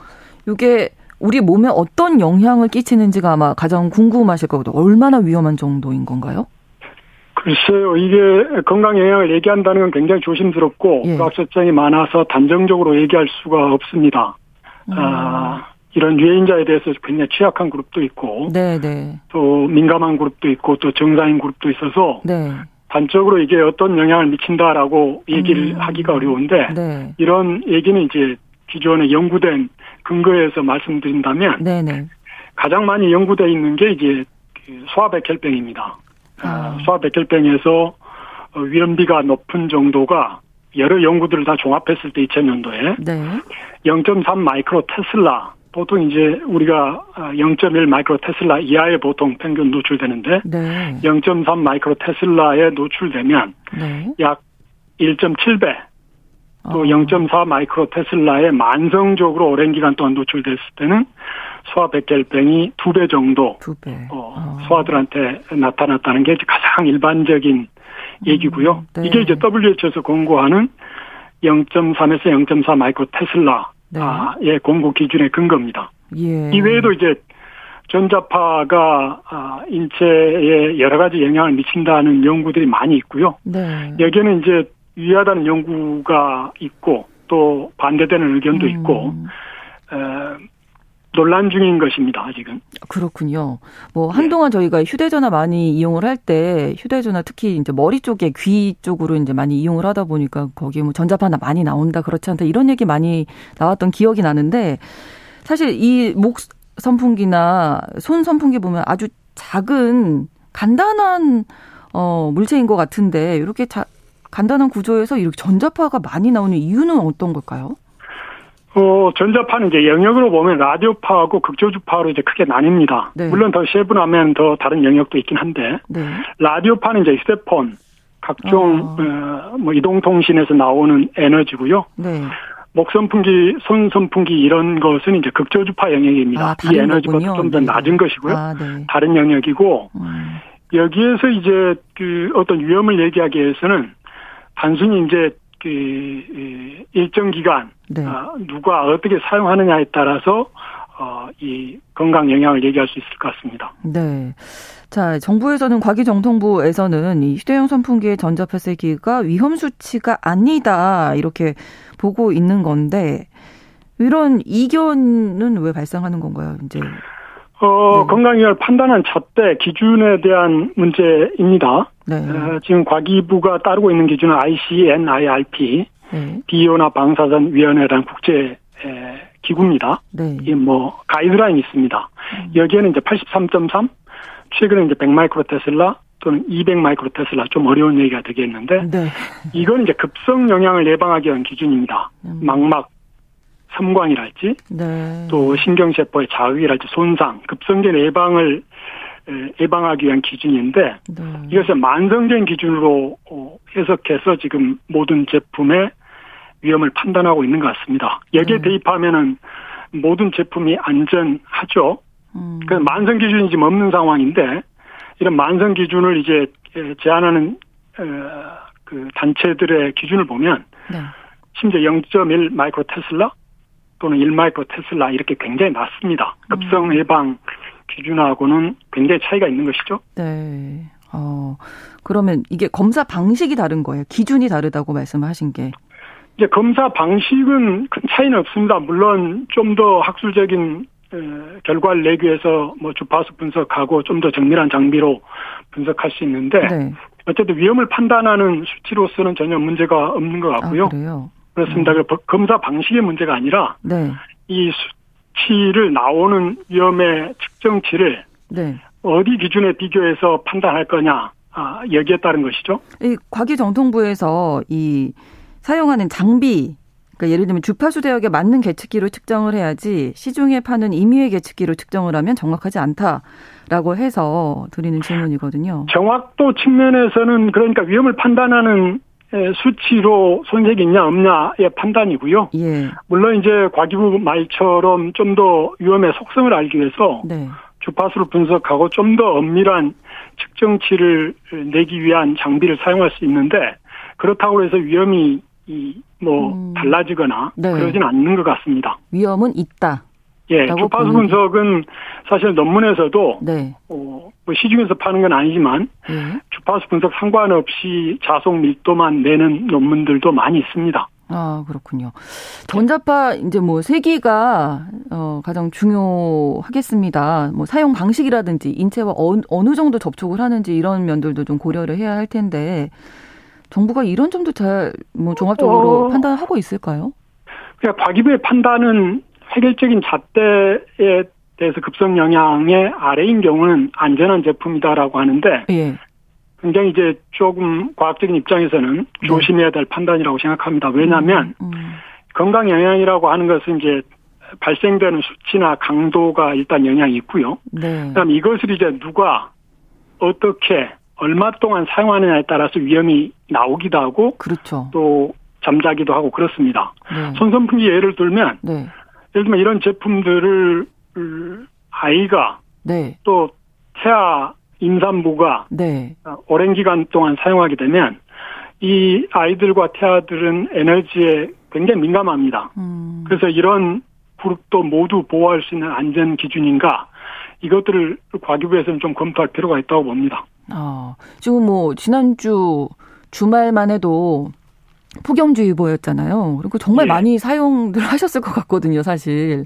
이게 우리 몸에 어떤 영향을 끼치는지가 아마 가장 궁금하실 거거든요. 얼마나 위험한 정도인 건가요? 글쎄요, 이게 건강 영향을 얘기한다는 건 굉장히 조심스럽고 예. 불확실성이 많아서 단정적으로 얘기할 수가 없습니다. 음. 아, 이런 유해인자에 대해서 굉장히 취약한 그룹도 있고, 네네. 네. 또 민감한 그룹도 있고, 또 정상인 그룹도 있어서 네. 단적으로 이게 어떤 영향을 미친다라고 얘기를 음. 하기가 어려운데 네. 이런 얘기는 이제 기존에 연구된 근거에서 말씀드린다면 네네. 가장 많이 연구되어 있는 게 이제 그 소아백혈병입니다. 아. 소아백혈병에서 어, 위험비가 높은 정도가 여러 연구들을 다 종합했을 때 2000년도에 네. 0.3 마이크로 테슬라 보통 이제 우리가 0.1 어, 마이크로 테슬라 이하에 보통 평균 노출되는데 네. 0.3 마이크로 테슬라에 노출되면 네. 약 1.7배 또 0.4 어. 마이크로 테슬라에 만성적으로 오랜 기간 동안 노출됐을 때는 소아 백혈병이 두 배 정도 두 배. 어, 어. 소아들한테 나타났다는 게 가장 일반적인 얘기고요. 음, 네. 이게 이제 WHO에서 공고하는 0.3에서 0.4 마이크로 테슬라의 네. 공고 기준의 근거입니다. 예. 이외에도 이제 전자파가 아, 인체에 여러 가지 영향을 미친다는 연구들이 많이 있고요. 네. 여기에는 이제 유의하다는 연구가 있고 또 반대되는 의견도 음. 있고 에, 논란 중인 것입니다. 아직은. 그렇군요. 뭐 한동안 네. 저희가 휴대전화 많이 이용을 할 때 휴대전화 특히 이제 머리 쪽에 귀 쪽으로 이제 많이 이용을 하다 보니까 거기에 뭐 전자파 나 많이 나온다 그렇지 않다 이런 얘기 많이 나왔던 기억이 나는데 사실 이 목 선풍기나 손 선풍기 보면 아주 작은 간단한 어 물체인 것 같은데 이렇게 자, 간단한 구조에서 이렇게 전자파가 많이 나오는 이유는 어떤 걸까요? 어, 전자파는 이제 영역으로 보면 라디오파하고 극조주파로 이제 크게 나뉩니다. 네. 물론 더 세분하면 더 다른 영역도 있긴 한데, 네. 라디오파는 이제 휴대폰, 각종, 아. 어, 뭐 이동통신에서 나오는 에너지고요. 네. 목선풍기, 손선풍기 이런 것은 이제 극조주파 영역입니다. 아, 이 에너지가 좀 더 낮은 것이고요. 아, 네. 다른 영역이고, 음. 여기에서 이제 그 어떤 위험을 얘기하기 위해서는 단순히 이제 그 일정 기간 네. 어, 누가 어떻게 사용하느냐에 따라서 어, 이 건강 영향을 얘기할 수 있을 것 같습니다. 네. 자, 정부에서는 과기정통부에서는 이 휴대용 선풍기의 전자폐쇄기가 위험 수치가 아니다 이렇게 보고 있는 건데 이런 이견은 왜 발생하는 건가요? 이제 어, 네. 건강위를 판단한 잣대 기준에 대한 문제입니다. 네. 어, 지금 과기부가 따르고 있는 기준은 ICNIRP, 네. 비오나 방사선 위원회라는 국제 에, 기구입니다. 네. 이뭐 가이드라인이 있습니다. 음. 여기에는 이제 83.3, 최근에 이제 100 마이크로 테슬라 또는 200 마이크로 테슬라 좀 어려운 얘기가 되겠는데 네. 이건 이제 급성 영향을 예방하기 위한 기준입니다. 음. 망막 섬광이랄지 네. 또 신경세포의 자극이랄지 손상, 급성된 예방을 예방하기 위한 기준인데 네. 이것을 만성적인 기준으로 어, 해석해서 지금 모든 제품의 위험을 판단하고 있는 것 같습니다. 여기에 네. 대입하면은 모든 제품이 안전하죠. 음. 그 만성 기준이 지금 없는 상황인데 이런 만성 기준을 이제 제한하는 그 단체들의 기준을 보면 네. 심지어 0.1 마이크로 테슬라 또는 1 마이크로 테슬라 이렇게 굉장히 낮습니다. 급성 음. 예방 기준하고는 굉장히 차이가 있는 것이죠. 네. 어, 그러면 이게 검사 방식이 다른 거예요. 기준이 다르다고 말씀하신 게. 이제 검사 방식은 큰 차이는 없습니다. 물론 좀 더 학술적인 결과를 내기 위해서 뭐 주파수 분석하고 좀 더 정밀한 장비로 분석할 수 있는데 네. 어쨌든 위험을 판단하는 수치로서는 전혀 문제가 없는 것 같고요. 아, 그래요? 그렇습니다. 음. 검사 방식의 문제가 아니라 네. 이 수치를 나오는 위험의 측정치를 네. 어디 기준에 비교해서 판단할 거냐 아, 여기에 따른 것이죠. 이 과기정통부에서 이 사용하는 장비 그러니까 예를 들면 주파수 대역에 맞는 계측기로 측정을 해야지 시중에 파는 임의의 계측기로 측정을 하면 정확하지 않다라고 해서 드리는 질문이거든요. 정확도 측면에서는 그러니까 위험을 판단하는 수치로 손색이 있냐 없냐의 판단이고요. 예. 물론 이제 과기부 말처럼 좀 더 위험의 속성을 알기 위해서 네. 주파수를 분석하고 좀 더 엄밀한 측정치를 내기 위한 장비를 사용할 수 있는데 그렇다고 해서 위험이 뭐 음. 달라지거나 네. 그러진 않는 것 같습니다. 위험은 있다. 예, 주파수 분석은 사실 논문에서도 네. 어, 뭐 시중에서 파는 건 아니지만 네. 주파수 분석 상관없이 자속 밀도만 내는 논문들도 많이 있습니다. 아 그렇군요. 전자파 이제 뭐 세기가 어, 가장 중요하겠습니다. 뭐 사용 방식이라든지 인체와 어, 어느 정도 접촉을 하는지 이런 면들도 좀 고려를 해야 할 텐데 정부가 이런 점도 잘 뭐 종합적으로 어, 판단하고 있을까요? 그냥 과기부의 판단은 획일적인 잣대에 대해서 급성 영향의 아래인 경우는 안전한 제품이다라고 하는데 예. 굉장히 이제 조금 과학적인 입장에서는 네. 조심해야 될 판단이라고 생각합니다. 왜냐하면 음, 음. 건강 영향이라고 하는 것은 이제 발생되는 수치나 강도가 일단 영향이 있고요. 네. 그다음 이것을 이제 누가 어떻게 얼마 동안 사용하느냐에 따라서 위험이 나오기도 하고 그렇죠. 또 잠자기도 하고 그렇습니다. 네. 손선풍기 예를 들면 네. 예를 들면 이런 제품들을 아이가 네. 또 태아 임산부가 네. 오랜 기간 동안 사용하게 되면 이 아이들과 태아들은 에너지에 굉장히 민감합니다. 음. 그래서 이런 그룹도 모두 보호할 수 있는 안전 기준인가 이것들을 과기부에서는 좀 검토할 필요가 있다고 봅니다. 아, 지금 뭐 지난주 주말만 해도 폭염주의보였잖아요. 그리고 정말 예. 많이 사용들 하셨을 것 같거든요, 사실.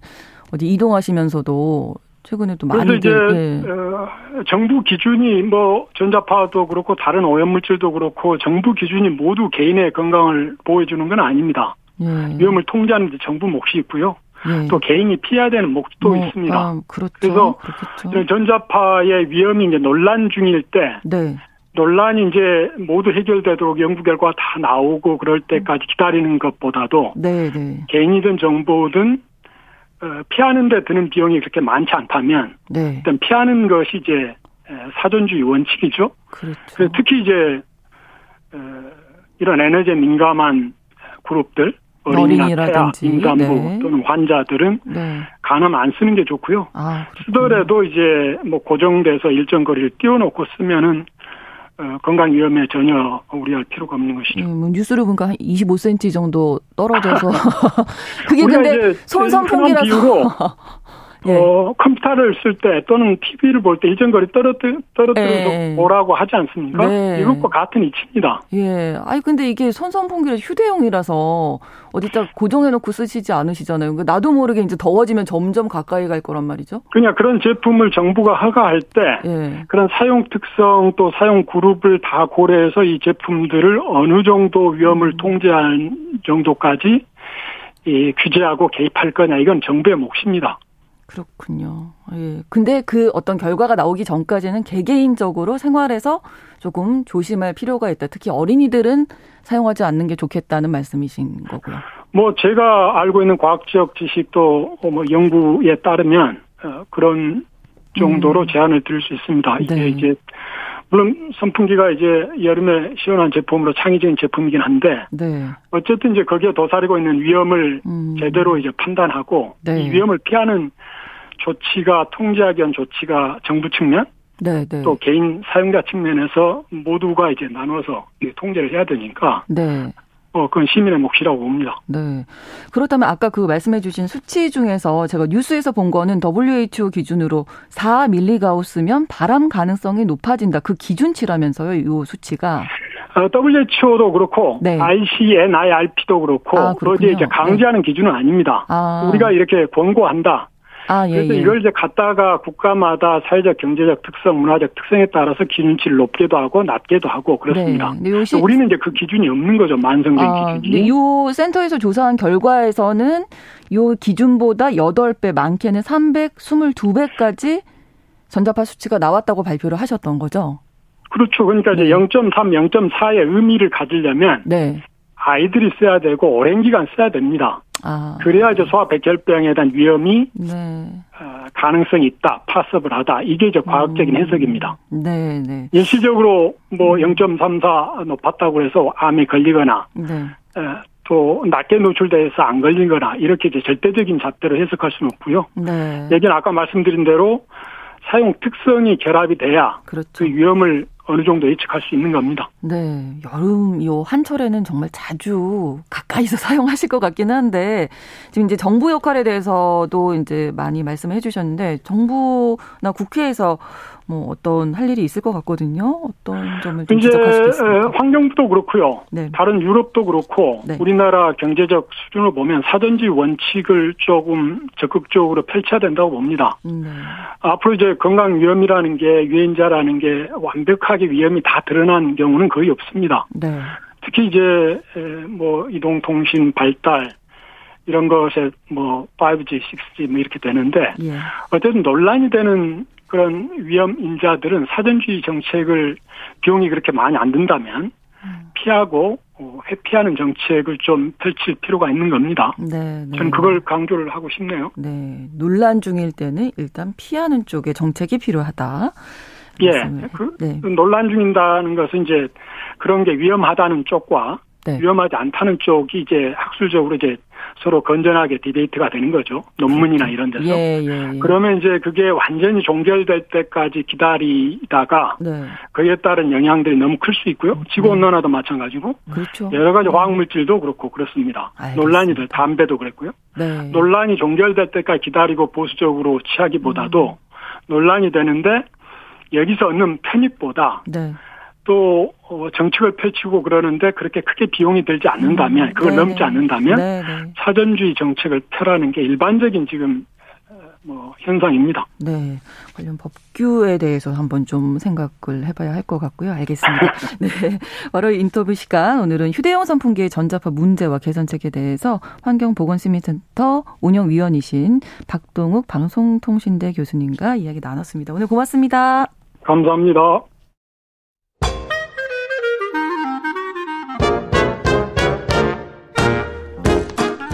어디 이동하시면서도 최근에도 많이 이제 예. 어, 정부 기준이 뭐 전자파도 그렇고 다른 오염물질도 그렇고 정부 기준이 모두 개인의 건강을 보호해주는 건 아닙니다. 예. 위험을 통제하는 데 정부 몫이 있고요. 예. 또 개인이 피해야 되는 몫도 뭐, 있습니다. 아, 그렇죠. 그래서 그렇겠죠. 전자파의 위험이 이제 논란 중일 때 네. 논란이 이제 모두 해결되도록 연구 결과 다 나오고 그럴 때까지 기다리는 것보다도 네, 네. 개인이든 정보든 어, 피하는 데 드는 비용이 그렇게 많지 않다면 네. 일단 피하는 것이 이제 사전주의 원칙이죠. 그렇죠. 특히 이제 어, 이런 에너지에 민감한 그룹들 어린이나 태아, 임산부 네. 또는 환자들은 네. 간암 안 쓰는 게 좋고요. 아, 쓰더라도 이제 뭐 고정돼서 일정 거리를 띄워놓고 쓰면은 어, 건강 위험에 전혀 우려할 필요가 없는 것이죠. 음, 뭐 뉴스를 보니까 한 25cm 정도 떨어져서 그게 근데 손선풍기라서 예. 어, 컴퓨터를 쓸 때 또는 TV를 볼 때 일정거리 떨어뜨, 떨어뜨려서 예. 보라고 하지 않습니까? 네. 이것과 같은 이치입니다. 예. 아니, 근데 이게 선선풍기라 휴대용이라서 어디다 고정해놓고 쓰시지 않으시잖아요. 그러니까 나도 모르게 이제 더워지면 점점 가까이 갈 거란 말이죠. 그냥 그런 제품을 정부가 허가할 때 예. 그런 사용 특성 또 사용 그룹을 다 고려해서 이 제품들을 어느 정도 위험을 음. 통제할 정도까지 이 규제하고 개입할 거냐 이건 정부의 몫입니다. 그렇군요. 예. 근데 그 어떤 결과가 나오기 전까지는 개개인적으로 생활에서 조금 조심할 필요가 있다. 특히 어린이들은 사용하지 않는 게 좋겠다는 말씀이신 거고요. 뭐 제가 알고 있는 과학적 지식도 뭐 연구에 따르면 어, 그런 정도로 음. 제한을 드릴 수 있습니다. 이게 네. 이제 물론 선풍기가 이제 여름에 시원한 제품으로 창의적인 제품이긴 한데 네. 어쨌든 이제 거기에 도사리고 있는 위험을 음. 제대로 이제 판단하고 네. 이 위험을 피하는 조치가 통제하기 위한 조치가 정부 측면 네, 네. 또 개인 사용자 측면에서 모두가 이제 나눠서 통제를 해야 되니까 네. 어, 그건 시민의 몫이라고 봅니다. 네. 그렇다면 아까 그 말씀해 주신 수치 중에서 제가 뉴스에서 본 거는 WHO 기준으로 4밀리가우스면 발암 가능성이 높아진다. 그 기준치라면서요, 이 수치가. 어, WHO도 그렇고 네. ICNIRP도 그렇고 아, 그렇게 이제 강제하는 네. 기준은 아닙니다. 아. 우리가 이렇게 권고한다. 아, 예, 그래서 예. 이걸 이제 갖다가 국가마다 사회적 경제적 특성, 문화적 특성에 따라서 기준치를 높게도 하고 낮게도 하고 그렇습니다. 네. 요시... 우리는 이제 그 기준이 없는 거죠. 만성적인 아, 기준이. 네. 요 센터에서 조사한 결과에서는 요 기준보다 8배, 많게는 322배까지 전자파 수치가 나왔다고 발표를 하셨던 거죠. 그렇죠. 그러니까 네. 이제 0.3, 0.4의 의미를 가지려면 네. 아이들이 써야 되고 오랜 기간 써야 됩니다. 아. 그래야 이제 소아백혈병에 대한 위험이 네. 어, 가능성이 있다, 파서블하다. 이게 이제 과학적인 음. 해석입니다. 네, 네. 일시적으로 뭐 0.34 높았다고 해서 암에 걸리거나 네. 어, 또 낮게 노출돼서 안 걸리거나 이렇게 이제 절대적인 잣대로 해석할 수는 없고요. 네. 얘기는 아까 말씀드린 대로 사용 특성이 결합이 돼야 그렇죠. 그 위험을 어느 정도 예측할 수 있는 겁니다. 네. 여름 요 한철에는 정말 자주 가까이서 사용하실 것 같긴 한데 지금 이제 정부 역할에 대해서도 이제 많이 말씀해 주셨는데 정부나 국회에서 뭐 어떤 할 일이 있을 것 같거든요. 어떤 점을 좀 지적하시겠습니까? 환경부도 그렇고요. 네. 다른 유럽도 그렇고 네. 우리나라 경제적 수준을 보면 사전지 원칙을 조금 적극적으로 펼쳐야 된다고 봅니다. 네. 앞으로 이제 건강 위험이라는 게 유행자라는 게 완벽하게 위험이 다 드러난 경우는 거의 없습니다. 네. 특히 이제 뭐 이동통신 발달 이런 것에 뭐 5G, 6G 뭐 이렇게 되는데 예. 어쨌든 논란이 되는 그런 위험 인자들은 사전주의 정책을 비용이 그렇게 많이 안 든다면 음. 피하고 어, 회피하는 정책을 좀 펼칠 필요가 있는 겁니다. 네, 네. 저는 그걸 강조를 하고 싶네요. 네, 논란 중일 때는 일단 피하는 쪽에 정책이 필요하다. 예, 그 네. 논란 중인다는 것은 이제 그런 게 위험하다는 쪽과 네. 위험하지 않다는 쪽이 이제 학술적으로 이제 서로 건전하게 디베이트가 되는 거죠. 논문이나. 이런 데서. 예, 예, 예. 그러면 이제 그게 완전히 종결될 때까지 기다리다가 네. 그에 따른 영향들이 너무 클 수 있고요. 지구 네. 온난화도 네. 마찬가지고 그렇죠. 여러 가지 화학 물질도 그렇고 그렇습니다. 알겠습니다. 논란이 될 담배도 그랬고요. 네. 논란이 종결될 때까지 기다리고 보수적으로 취하기보다도 음. 논란이 되는데 여기서 얻는 편익보다 네. 또 어, 정책을 펼치고 그러는데 그렇게 크게 비용이 들지 않는다면 음, 그걸 네. 넘지 않는다면 네, 네. 사전주의 정책을 펴라는 게 일반적인 지금 뭐 현상입니다. 네. 관련 법규에 대해서 한번 좀 생각을 해봐야 할 것 같고요. 알겠습니다. 네. 바로 인터뷰 시간. 오늘은 휴대용 선풍기의 전자파 문제와 개선책에 대해서 환경보건시민센터 운영위원이신 박동욱 방송통신대 교수님과 이야기 나눴습니다. 오늘 고맙습니다. 감사합니다.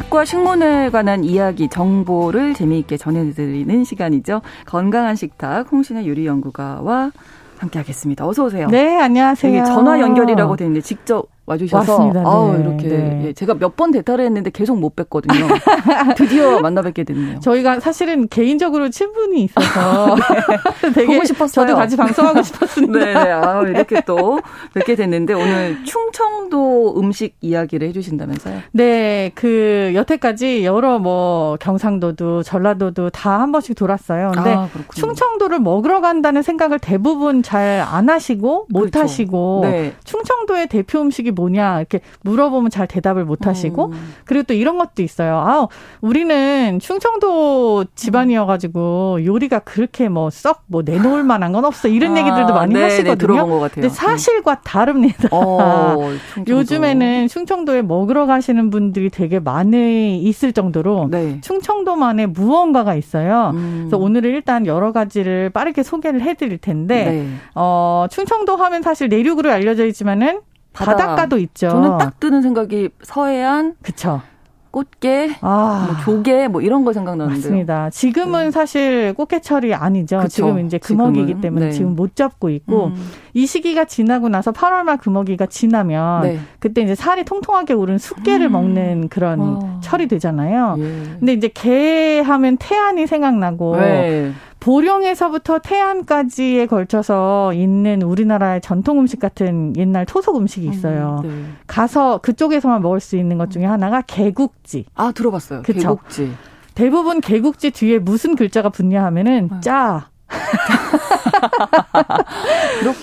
음식과 식문에 관한 이야기, 정보를 재미있게 전해드리는 시간이죠. 건강한 식탁 홍신의 요리연구가와 함께하겠습니다. 어서 오세요. 네, 안녕하세요. 전화 연결이라고 되어 있는데 직접 와주셔서 맞습니다. 아우 네, 이렇게 네. 예, 제가 몇 번 대타를 했는데 계속 못 뵀거든요. 드디어 만나 뵙게 됐네요. 저희가 사실은 개인적으로 친분이 있어서 되게 보고 싶었어요. 저도 같이 방송하고 싶었습니다. 네, 네. 아, 이렇게 또 뵙게 됐는데 오늘 충청도 음식 이야기를 해주신다면서요? 네, 그 여태까지 여러 뭐 경상도도 전라도도 다 한 번씩 돌았어요. 근데 아, 충청도를 먹으러 간다는 생각을 대부분 잘 안 하시고 못 그렇죠. 하시고 네. 충청도의 대표 음식이 뭐냐 이렇게 물어보면 잘 대답을 못 하시고 음. 그리고 또 이런 것도 있어요. 아, 우리는 충청도 집안이어가지고 요리가 그렇게 뭐썩뭐 내놓을 만한 건 없어 이런 아, 얘기들도 많이 네, 네, 하시거든요. 들어본 것 같아요. 근데 사실과 다릅니다. 어, 충청도. 요즘에는 충청도에 먹으러 가시는 분들이 되게 많이 있을 정도로 네. 충청도만의 무언가가 있어요. 음. 그래서 오늘은 일단 여러 가지를 빠르게 소개를 해드릴 텐데 네. 어, 충청도 하면 사실 내륙으로 알려져 있지만은 바다. 바닷가 도 있죠. 저는 딱 드는 생각이 서해안, 그쵸. 꽃게, 아. 뭐 조개 뭐 이런 거 생각나는데요. 맞습니다. 지금은 사실 꽃게철이 아니죠. 그쵸, 지금 이제 금어기이기 지금은. 때문에 네. 지금 못 잡고 있고 음. 이 시기가 지나고 나서 8월 말 금어기가 지나면 네. 그때 이제 살이 통통하게 오른 숙게를 먹는 그런 와. 철이 되잖아요. 예. 근데 이제 게 하면 태안이 생각나고 네. 보령에서부터 태안까지에 걸쳐서 있는 우리나라의 전통 음식 같은 옛날 토속 음식이 있어요. 음, 네. 가서 그쪽에서만 먹을 수 있는 것 중에 하나가 개국지. 아 들어봤어요. 그쵸. 개국지. 대부분 개국지 뒤에 무슨 글자가 붙냐 하면은 네. 짜. 그렇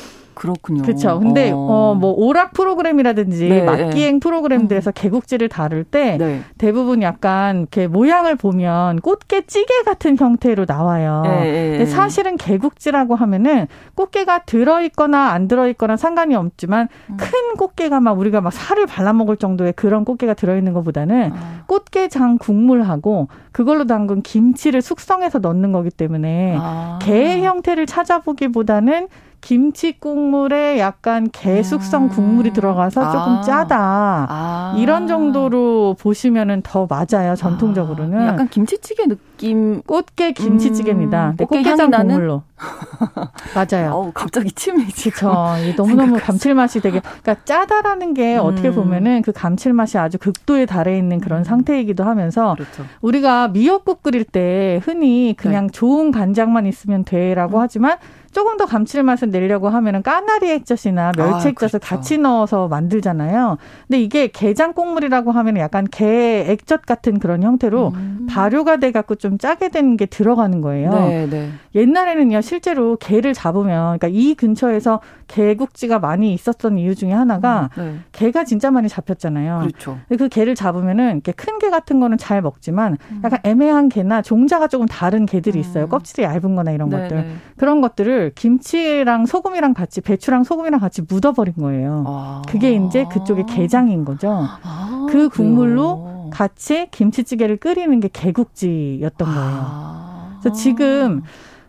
군요. 그렇죠. 근데 어뭐 오락 프로그램이라든지 네, 맞기행 프로그램들에서 개국지를 다룰 때 네. 대부분 약간 이렇게 모양을 보면 꽃게 찌개 같은 형태로 나와요. 예, 예, 근데 예. 사실은 개국지라고 하면은 꽃게가 들어 있거나 안 들어 있거나 상관이 없지만 음. 큰 꽃게가 막 우리가 막 살을 발라 먹을 정도의 그런 꽃게가 들어 있는 것보다는 아. 꽃게장 국물하고 그걸로 담근 김치를 숙성해서 넣는 거기 때문에 아. 게 형태를 찾아보기보다는 김치 국물에 약간 게 숙성 음. 국물이 들어가서 조금 아. 짜다. 아. 이런 정도로 보시면은 더 맞아요. 전통적으로는. 아, 약간 김치찌개 느 낌. 꽃게 김치찌개입니다. 음, 근데 꽃게 꽃게장 향이 나는? 국물로. 맞아요. 어우, 갑자기 침이 지금. 그렇죠. 너무너무. 감칠맛이 되게 그러니까 짜다라는 게 음. 어떻게 보면은 그 감칠맛이 아주 극도에 달해 있는 그런 상태이기도 하면서 그렇죠. 우리가 미역국 끓일 때 흔히 그냥 좋은 간장만 있으면 돼라고 하지만 조금 더 감칠맛을 내려고 하면은 까나리 액젓이나 멸치 아, 액젓을 그렇죠. 같이 넣어서 만들잖아요. 근데 이게 게장 국물이라고 하면 약간 게 액젓 같은 그런 형태로 음. 발효가 돼 갖고 좀 짜게 된 게 들어가는 거예요. 네, 네. 옛날에는요 실제로 게를 잡으면 그러니까 이 근처에서 개국지가 많이 있었던 이유 중에 하나가 네. 게가 진짜 많이 잡혔잖아요. 그렇죠. 그 게를 잡으면은 이렇게 큰게 같은 거는 잘 먹지만 음. 약간 애매한 게나 종자가 조금 다른 게들이 있어요. 껍질이 얇은 거나 이런 네, 것들. 네. 그런 것들을 김치랑 소금이랑 같이 배추랑 소금이랑 같이 묻어버린 거예요. 아. 그게 이제 그쪽의 게장인 거죠. 아, 그 국물로 그래요. 같이 김치찌개를 끓이는 게 개국지였던 거예요. 아. 그래서 지금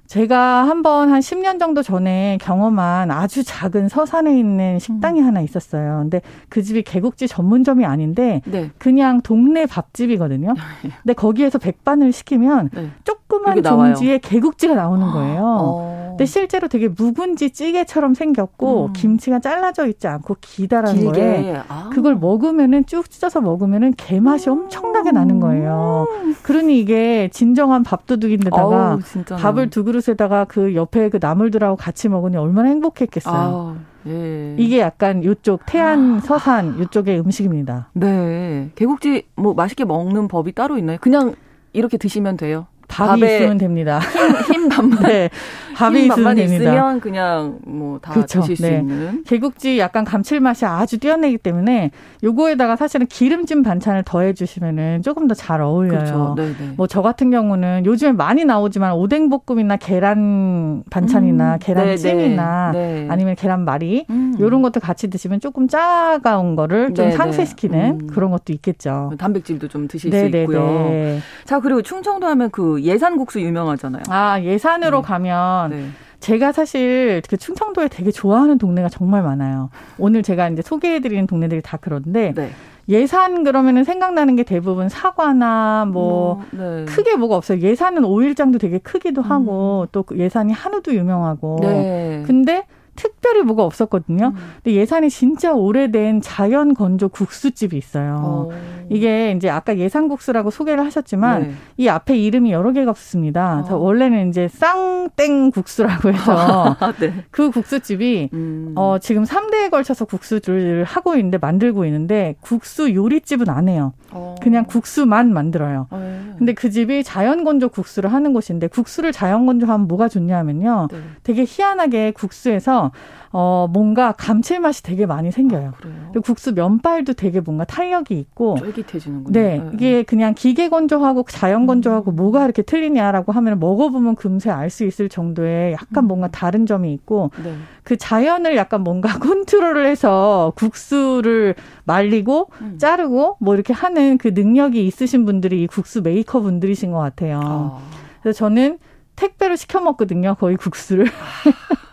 제가 한번 한 10년 정도 전에 경험한 아주 작은 서산에 있는 식당이 하나 있었어요. 근데 그 집이 개국지 전문점이 아닌데 네. 그냥 동네 밥집이거든요. 근데 거기에서 백반을 시키면 네. 조그만. 종지에 개국지가 나오는 거예요. 어. 근데 실제로 되게 묵은지 찌개처럼 생겼고 음. 김치가 잘라져 있지 않고 기다란 거에 아. 그걸 먹으면은 쭉 찢어서 먹으면은 게 맛이 음. 엄청나게 나는 거예요. 그러니 이게 진정한 밥도둑인데다가 어우, 밥을 두 그릇에다가 그 옆에 그 나물들하고 같이 먹으니 얼마나 행복했겠어요. 아. 예. 이게 약간 요쪽 태안 아. 서산 요쪽의 음식입니다. 네. 개국지 뭐 맛있게 먹는 법이 따로 있나요? 그냥 이렇게 드시면 돼요. 밥이 있으면 됩니다. 힘, 힘 밥만. 네. 밥이 있으면 됩니다. 있으면 그냥 뭐다 드실 수 네. 있는. 개국지 약간 감칠맛이 아주 뛰어내기 때문에 요거에다가 사실은 기름진 반찬을 더해 주시면은 조금 더 잘 어울려요. 그렇죠. 뭐 저 같은 경우는 요즘에 많이 나오지만 오뎅 볶음이나 계란 반찬이나 음. 계란찜이나 네. 아니면 계란말이 음. 요런 것도 같이 드시면 조금 짜가운 거를 좀 네네. 상쇄시키는 음. 그런 것도 있겠죠. 단백질도 좀 드실 네네네. 수 있고요. 자, 그리고 충청도 하면 그 예산국수 유명하잖아요. 아, 예산으로 네. 가면 네. 제가 사실 그 충청도에 되게 좋아하는 동네가 정말 많아요. 오늘 제가 이제 소개해드리는 동네들이 다 그런데 네. 예산 그러면은 생각나는 게 대부분 사과나 뭐 음, 네. 크게 뭐가 없어요. 예산은 오일장도 되게 크기도 하고 음. 또그 예산이 한우도 유명하고. 네. 근데 특별히 뭐가 없었거든요. 음. 근데 예산이 진짜 오래된 자연 건조 국수집이 있어요. 오. 어. 이게 이제 아까 예산 국수라고 소개를 하셨지만 네. 이 앞에 이름이 여러 개가 없습니다. 어. 원래는 이제 쌍땡 국수라고 해서 네. 그 국수집이 음. 어 지금 3대에 걸쳐서 국수를 하고 있는데 만들고 있는데 국수 요리집은 안 해요. 어. 그냥 국수만 만들어요. 어. 근데 그 집이 자연 건조 국수를 하는 곳인데 국수를 자연 건조하면 뭐가 좋냐면요. 네. 되게 희한하게 국수에서 어 뭔가 감칠맛이 되게 많이 생겨요. 아, 그리고 국수 면발도 되게 뭔가 탄력이 있고 쫄깃해지는군요. 네, 네, 이게 그냥 기계 건조하고 자연 건조하고 음. 뭐가 이렇게 틀리냐라고 하면 먹어보면 금세 알 수 있을 정도의 약간 음. 뭔가 다른 점이 있고 네. 그 자연을 약간 뭔가 컨트롤을 해서 국수를 말리고 음. 자르고 뭐 이렇게 하는 그 능력이 있으신 분들이 이 국수 메이커 분들이신 것 같아요. 아. 그래서 저는 택배로 시켜 먹거든요. 거의 국수를.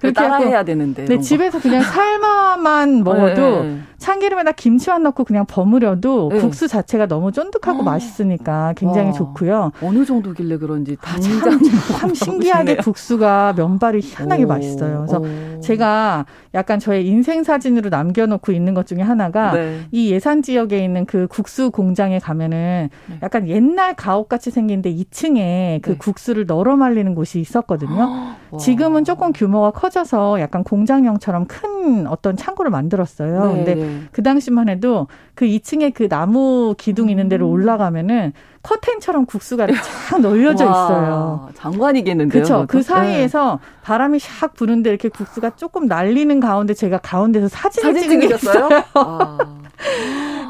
그렇게 따라해야 되는데. 네, 집에서 그냥 삶아만 먹어도 네. 참기름에다 김치만 넣고 그냥 버무려도 네. 국수 자체가 너무 쫀득하고 어. 맛있으니까 굉장히 와. 좋고요. 어느 정도길래 그런지 아, 참, 참 신기하게 국수가 면발이 희한하게 오. 맛있어요. 그래서 오. 제가 약간 저의 인생 사진으로 남겨놓고 있는 것 중에 하나가 네. 이 예산 지역에 있는 그 국수 공장에 가면은 네. 약간 옛날 가옥 같이 생긴데 2층에 그 네. 국수를 널어 말리는 곳이 있었거든요. 지금은 조금 규모가 커져서 약간 공장형처럼 큰 어떤 창고를 만들었어요. 네. 근데 그 당시만 해도 그 2층에 그 나무 기둥 있는 데로 음. 올라가면은 커튼처럼 국수가 쫙 널려져 있어요. 장관이겠는데요. 그렇죠. 그 사이에서 네. 바람이 샥 부는데 이렇게 국수가 조금 날리는 가운데 제가 가운데서 사진을 사진 찍으셨어요?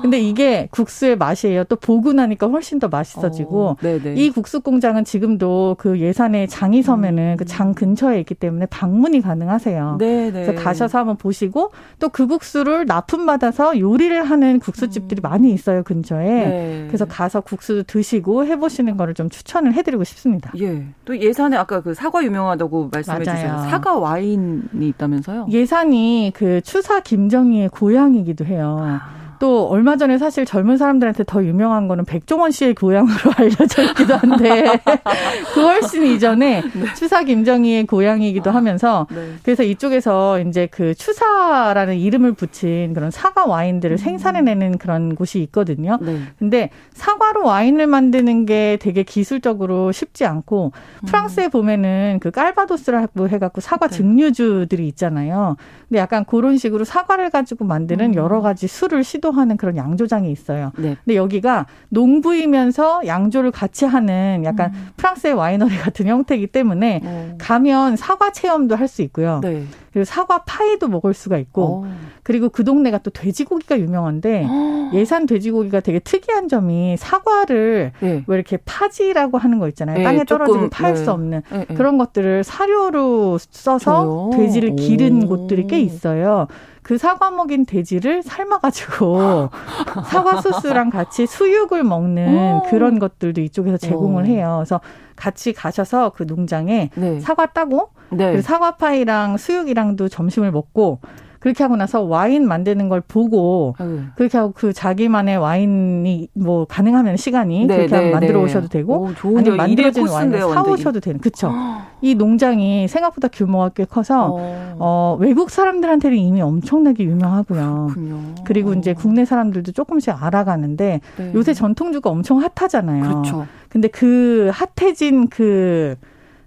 근데 이게 국수의 맛이에요. 또 보고 나니까 훨씬 더 맛있어지고 어, 이 국수 공장은 지금도 그 예산의 장이 서면은 음. 그장 근처에 있기 때문에 방문이 가능하세요. 네네. 그래서 가셔서 한번 보시고 또 그 국수를 납품 받아서 요리를 하는 국수집들이 음. 많이 있어요 근처에. 네. 그래서 가서 국수 드시고 해보시는 거를 좀 추천을 해드리고 싶습니다. 예. 또 예산에 아까 그 사과 유명하다고 말씀해 주셨어요. 사과 와인이 있다면서요? 예산이 그 추사 김정희의 고향이기도 해요. 아. 또 얼마 전에 사실 젊은 사람들한테 더 유명한 거는 백종원 씨의 고향으로 알려져 있기도 한데 그 훨씬 이전에 네. 추사 김정희의 고향이기도 아, 하면서 네. 그래서 이쪽에서 이제 그 추사라는 이름을 붙인 그런 사과 와인들을 음. 생산해내는 그런 곳이 있거든요. 네. 근데 사과로 와인을 만드는 게 되게 기술적으로 쉽지 않고 음. 프랑스에 보면은 그 깔바도스라고 해갖고 사과 네. 증류주들이 있잖아요. 근데 약간 그런 식으로 사과를 가지고 만드는 음. 여러 가지 술을 시도 시도하는 그런 양조장이 있어요. 네. 근데 여기가 농부이면서 양조를 같이 하는 약간 음. 프랑스의 와이너리 같은 형태이기 때문에 어. 가면 사과 체험도 할 수 있고요. 네. 그리고 사과 파이도 먹을 수가 있고 오. 그리고 그 동네가 또 돼지고기가 유명한데 예산 돼지고기가 되게 특이한 점이 사과를 네. 왜 이렇게 파지라고 하는 거 있잖아요. 네, 땅에 떨어지면 팔수 네. 없는 네, 네. 그런 것들을 사료로 써서? 돼지를 기른 오. 곳들이 꽤 있어요. 그 사과 먹인 돼지를 삶아가지고 사과 소스랑 같이 수육을 먹는 오. 그런 것들도 이쪽에서 제공을 오. 해요. 그래서 같이 가셔서 그 농장에 네. 사과 따고 네. 사과 파이랑 수육이랑도 점심을 먹고 그렇게 하고 나서 와인 만드는 걸 보고 음. 그렇게 하고 그 자기만의 와인이 뭐 가능하면 시간이 네, 그렇게 네, 만들어 네. 오셔도 되고 오, 아니면 만들어진 와인을 사 오셔도 되는 그렇죠. 이 농장이 생각보다 규모가 꽤 커서 어. 어, 외국 사람들한테는 이미 엄청나게 유명하고요. 그렇군요. 그리고 이제 국내 사람들도 조금씩 알아가는데 네. 요새 전통주가 엄청 핫하잖아요. 그렇죠. 근데 그 핫해진 그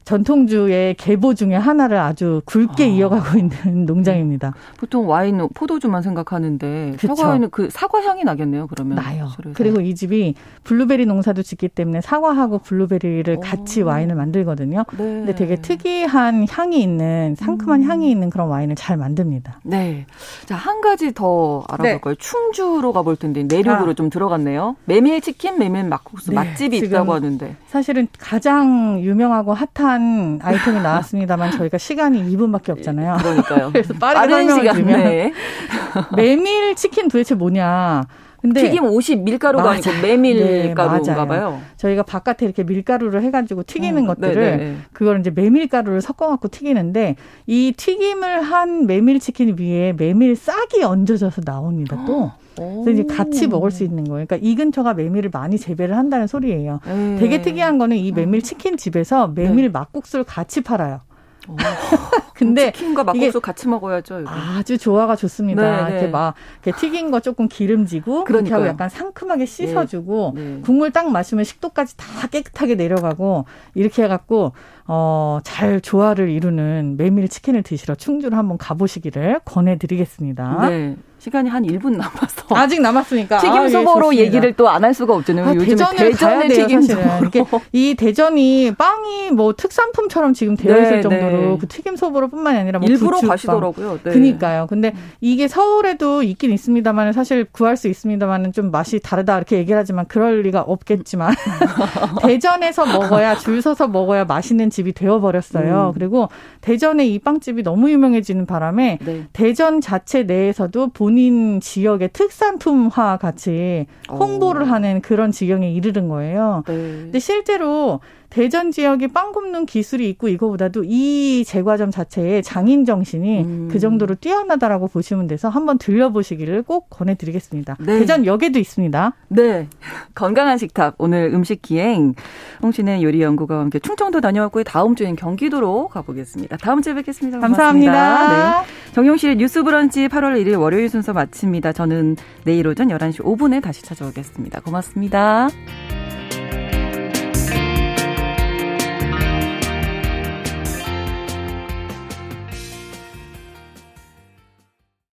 전통주의 계보 중에 하나를 아주 굵게 아. 이어가고 있는 농장입니다. 보통 와인 포도주만 생각하는데 그쵸. 사과에는 그 사과 향이 나겠네요. 그러면 나요. 소리에서. 그리고 이 집이 블루베리 농사도 짓기 때문에 사과하고 블루베리를 오. 같이 와인을 만들거든요. 네. 근데 되게 특이한 향이 있는 상큼한 음. 향이 있는 그런 와인을 잘 만듭니다. 네. 자, 한 가지 더 알아볼까요? 네. 충주로 가볼 텐데 내륙으로 아. 좀 들어갔네요. 메밀 치킨, 메밀 막국수 네. 맛집이 있다고 하는데. 사실은 가장 유명하고 핫한 한 아이템이 나왔습니다만 저희가 시간이 2분밖에 없잖아요. 그러니까요. 그래서 빠른 시간 주면 네. 메밀 치킨 도대체 뭐냐? 근데 튀김 옷이 밀가루가 맞아. 아니고 메밀가루인가 네, 봐요. 저희가 바깥에 이렇게 밀가루를 해가지고 튀기는 어, 것들을 네네. 네. 그걸 이제 메밀가루를 섞어갖고 튀기는데 이 튀김을 한 메밀 치킨 위에 메밀 싹이 얹어져서 나옵니다. 또. 그래서 이제 같이 먹을 수 있는 거예요. 그러니까 이 근처가 메밀을 많이 재배를 한다는 소리예요. 네. 되게 특이한 거는 이 메밀 치킨 집에서 메밀 네. 막국수를 같이 팔아요. 근데 치킨과 막국수 같이 먹어야죠. 이거. 아주 조화가 좋습니다. 네, 네. 이렇게 막 이렇게 튀긴 거 조금 기름지고 그렇게 하고 약간 상큼하게 씻어주고 네, 네. 국물 딱 마시면 식도까지 다 깨끗하게 내려가고 이렇게 해갖고 어, 잘 조화를 이루는 메밀 치킨을 드시러 충주를 한번 가보시기를 권해드리겠습니다. 네. 시간이 한 1분 남았어. 아직 남았으니까. 튀김 아, 소보로 예, 얘기를 또 안 할 수가 없잖아요. 아, 요즘에 대전을 대전의 튀김 이게 이 대전이 빵이 뭐 특산품처럼 지금 되어 네, 있을 정도로 네. 그 튀김 소보로뿐만이 아니라 뭐 일부러 부추빵. 가시더라고요. 네. 그니까요. 근데 이게 서울에도 있긴 있습니다만 사실 구할 수 있습니다만은 좀 맛이 다르다 이렇게 얘기를 하지만 그럴 리가 없겠지만 대전에서 먹어야 줄 서서 먹어야 맛있는 집이 되어 버렸어요. 음. 그리고 대전의 이 빵집이 너무 유명해지는 바람에 네. 대전 자체 내에서도 본인 지역의 특산품화 같이 홍보를 오. 하는 그런 지경에 이르는 거예요. 네. 근데 실제로 대전 지역이 빵 굽는 기술이 있고 이거보다도 이 제과점 자체의 장인 정신이 음. 그 정도로 뛰어나다라고 보시면 돼서 한번 들려보시기를 꼭 권해드리겠습니다. 네. 대전 역에도 있습니다. 네. 건강한 식탁 오늘 음식 기행 홍신의 요리 연구가와 함께 충청도 다녀왔고요. 다음 주엔 경기도로 가보겠습니다. 다음 주에 뵙겠습니다. 고맙습니다. 감사합니다. 네. 정용실의 뉴스 브런치 8월 1일 월요일 순서 마칩니다. 저는 내일 오전 11시 5분에 다시 찾아오겠습니다. 고맙습니다.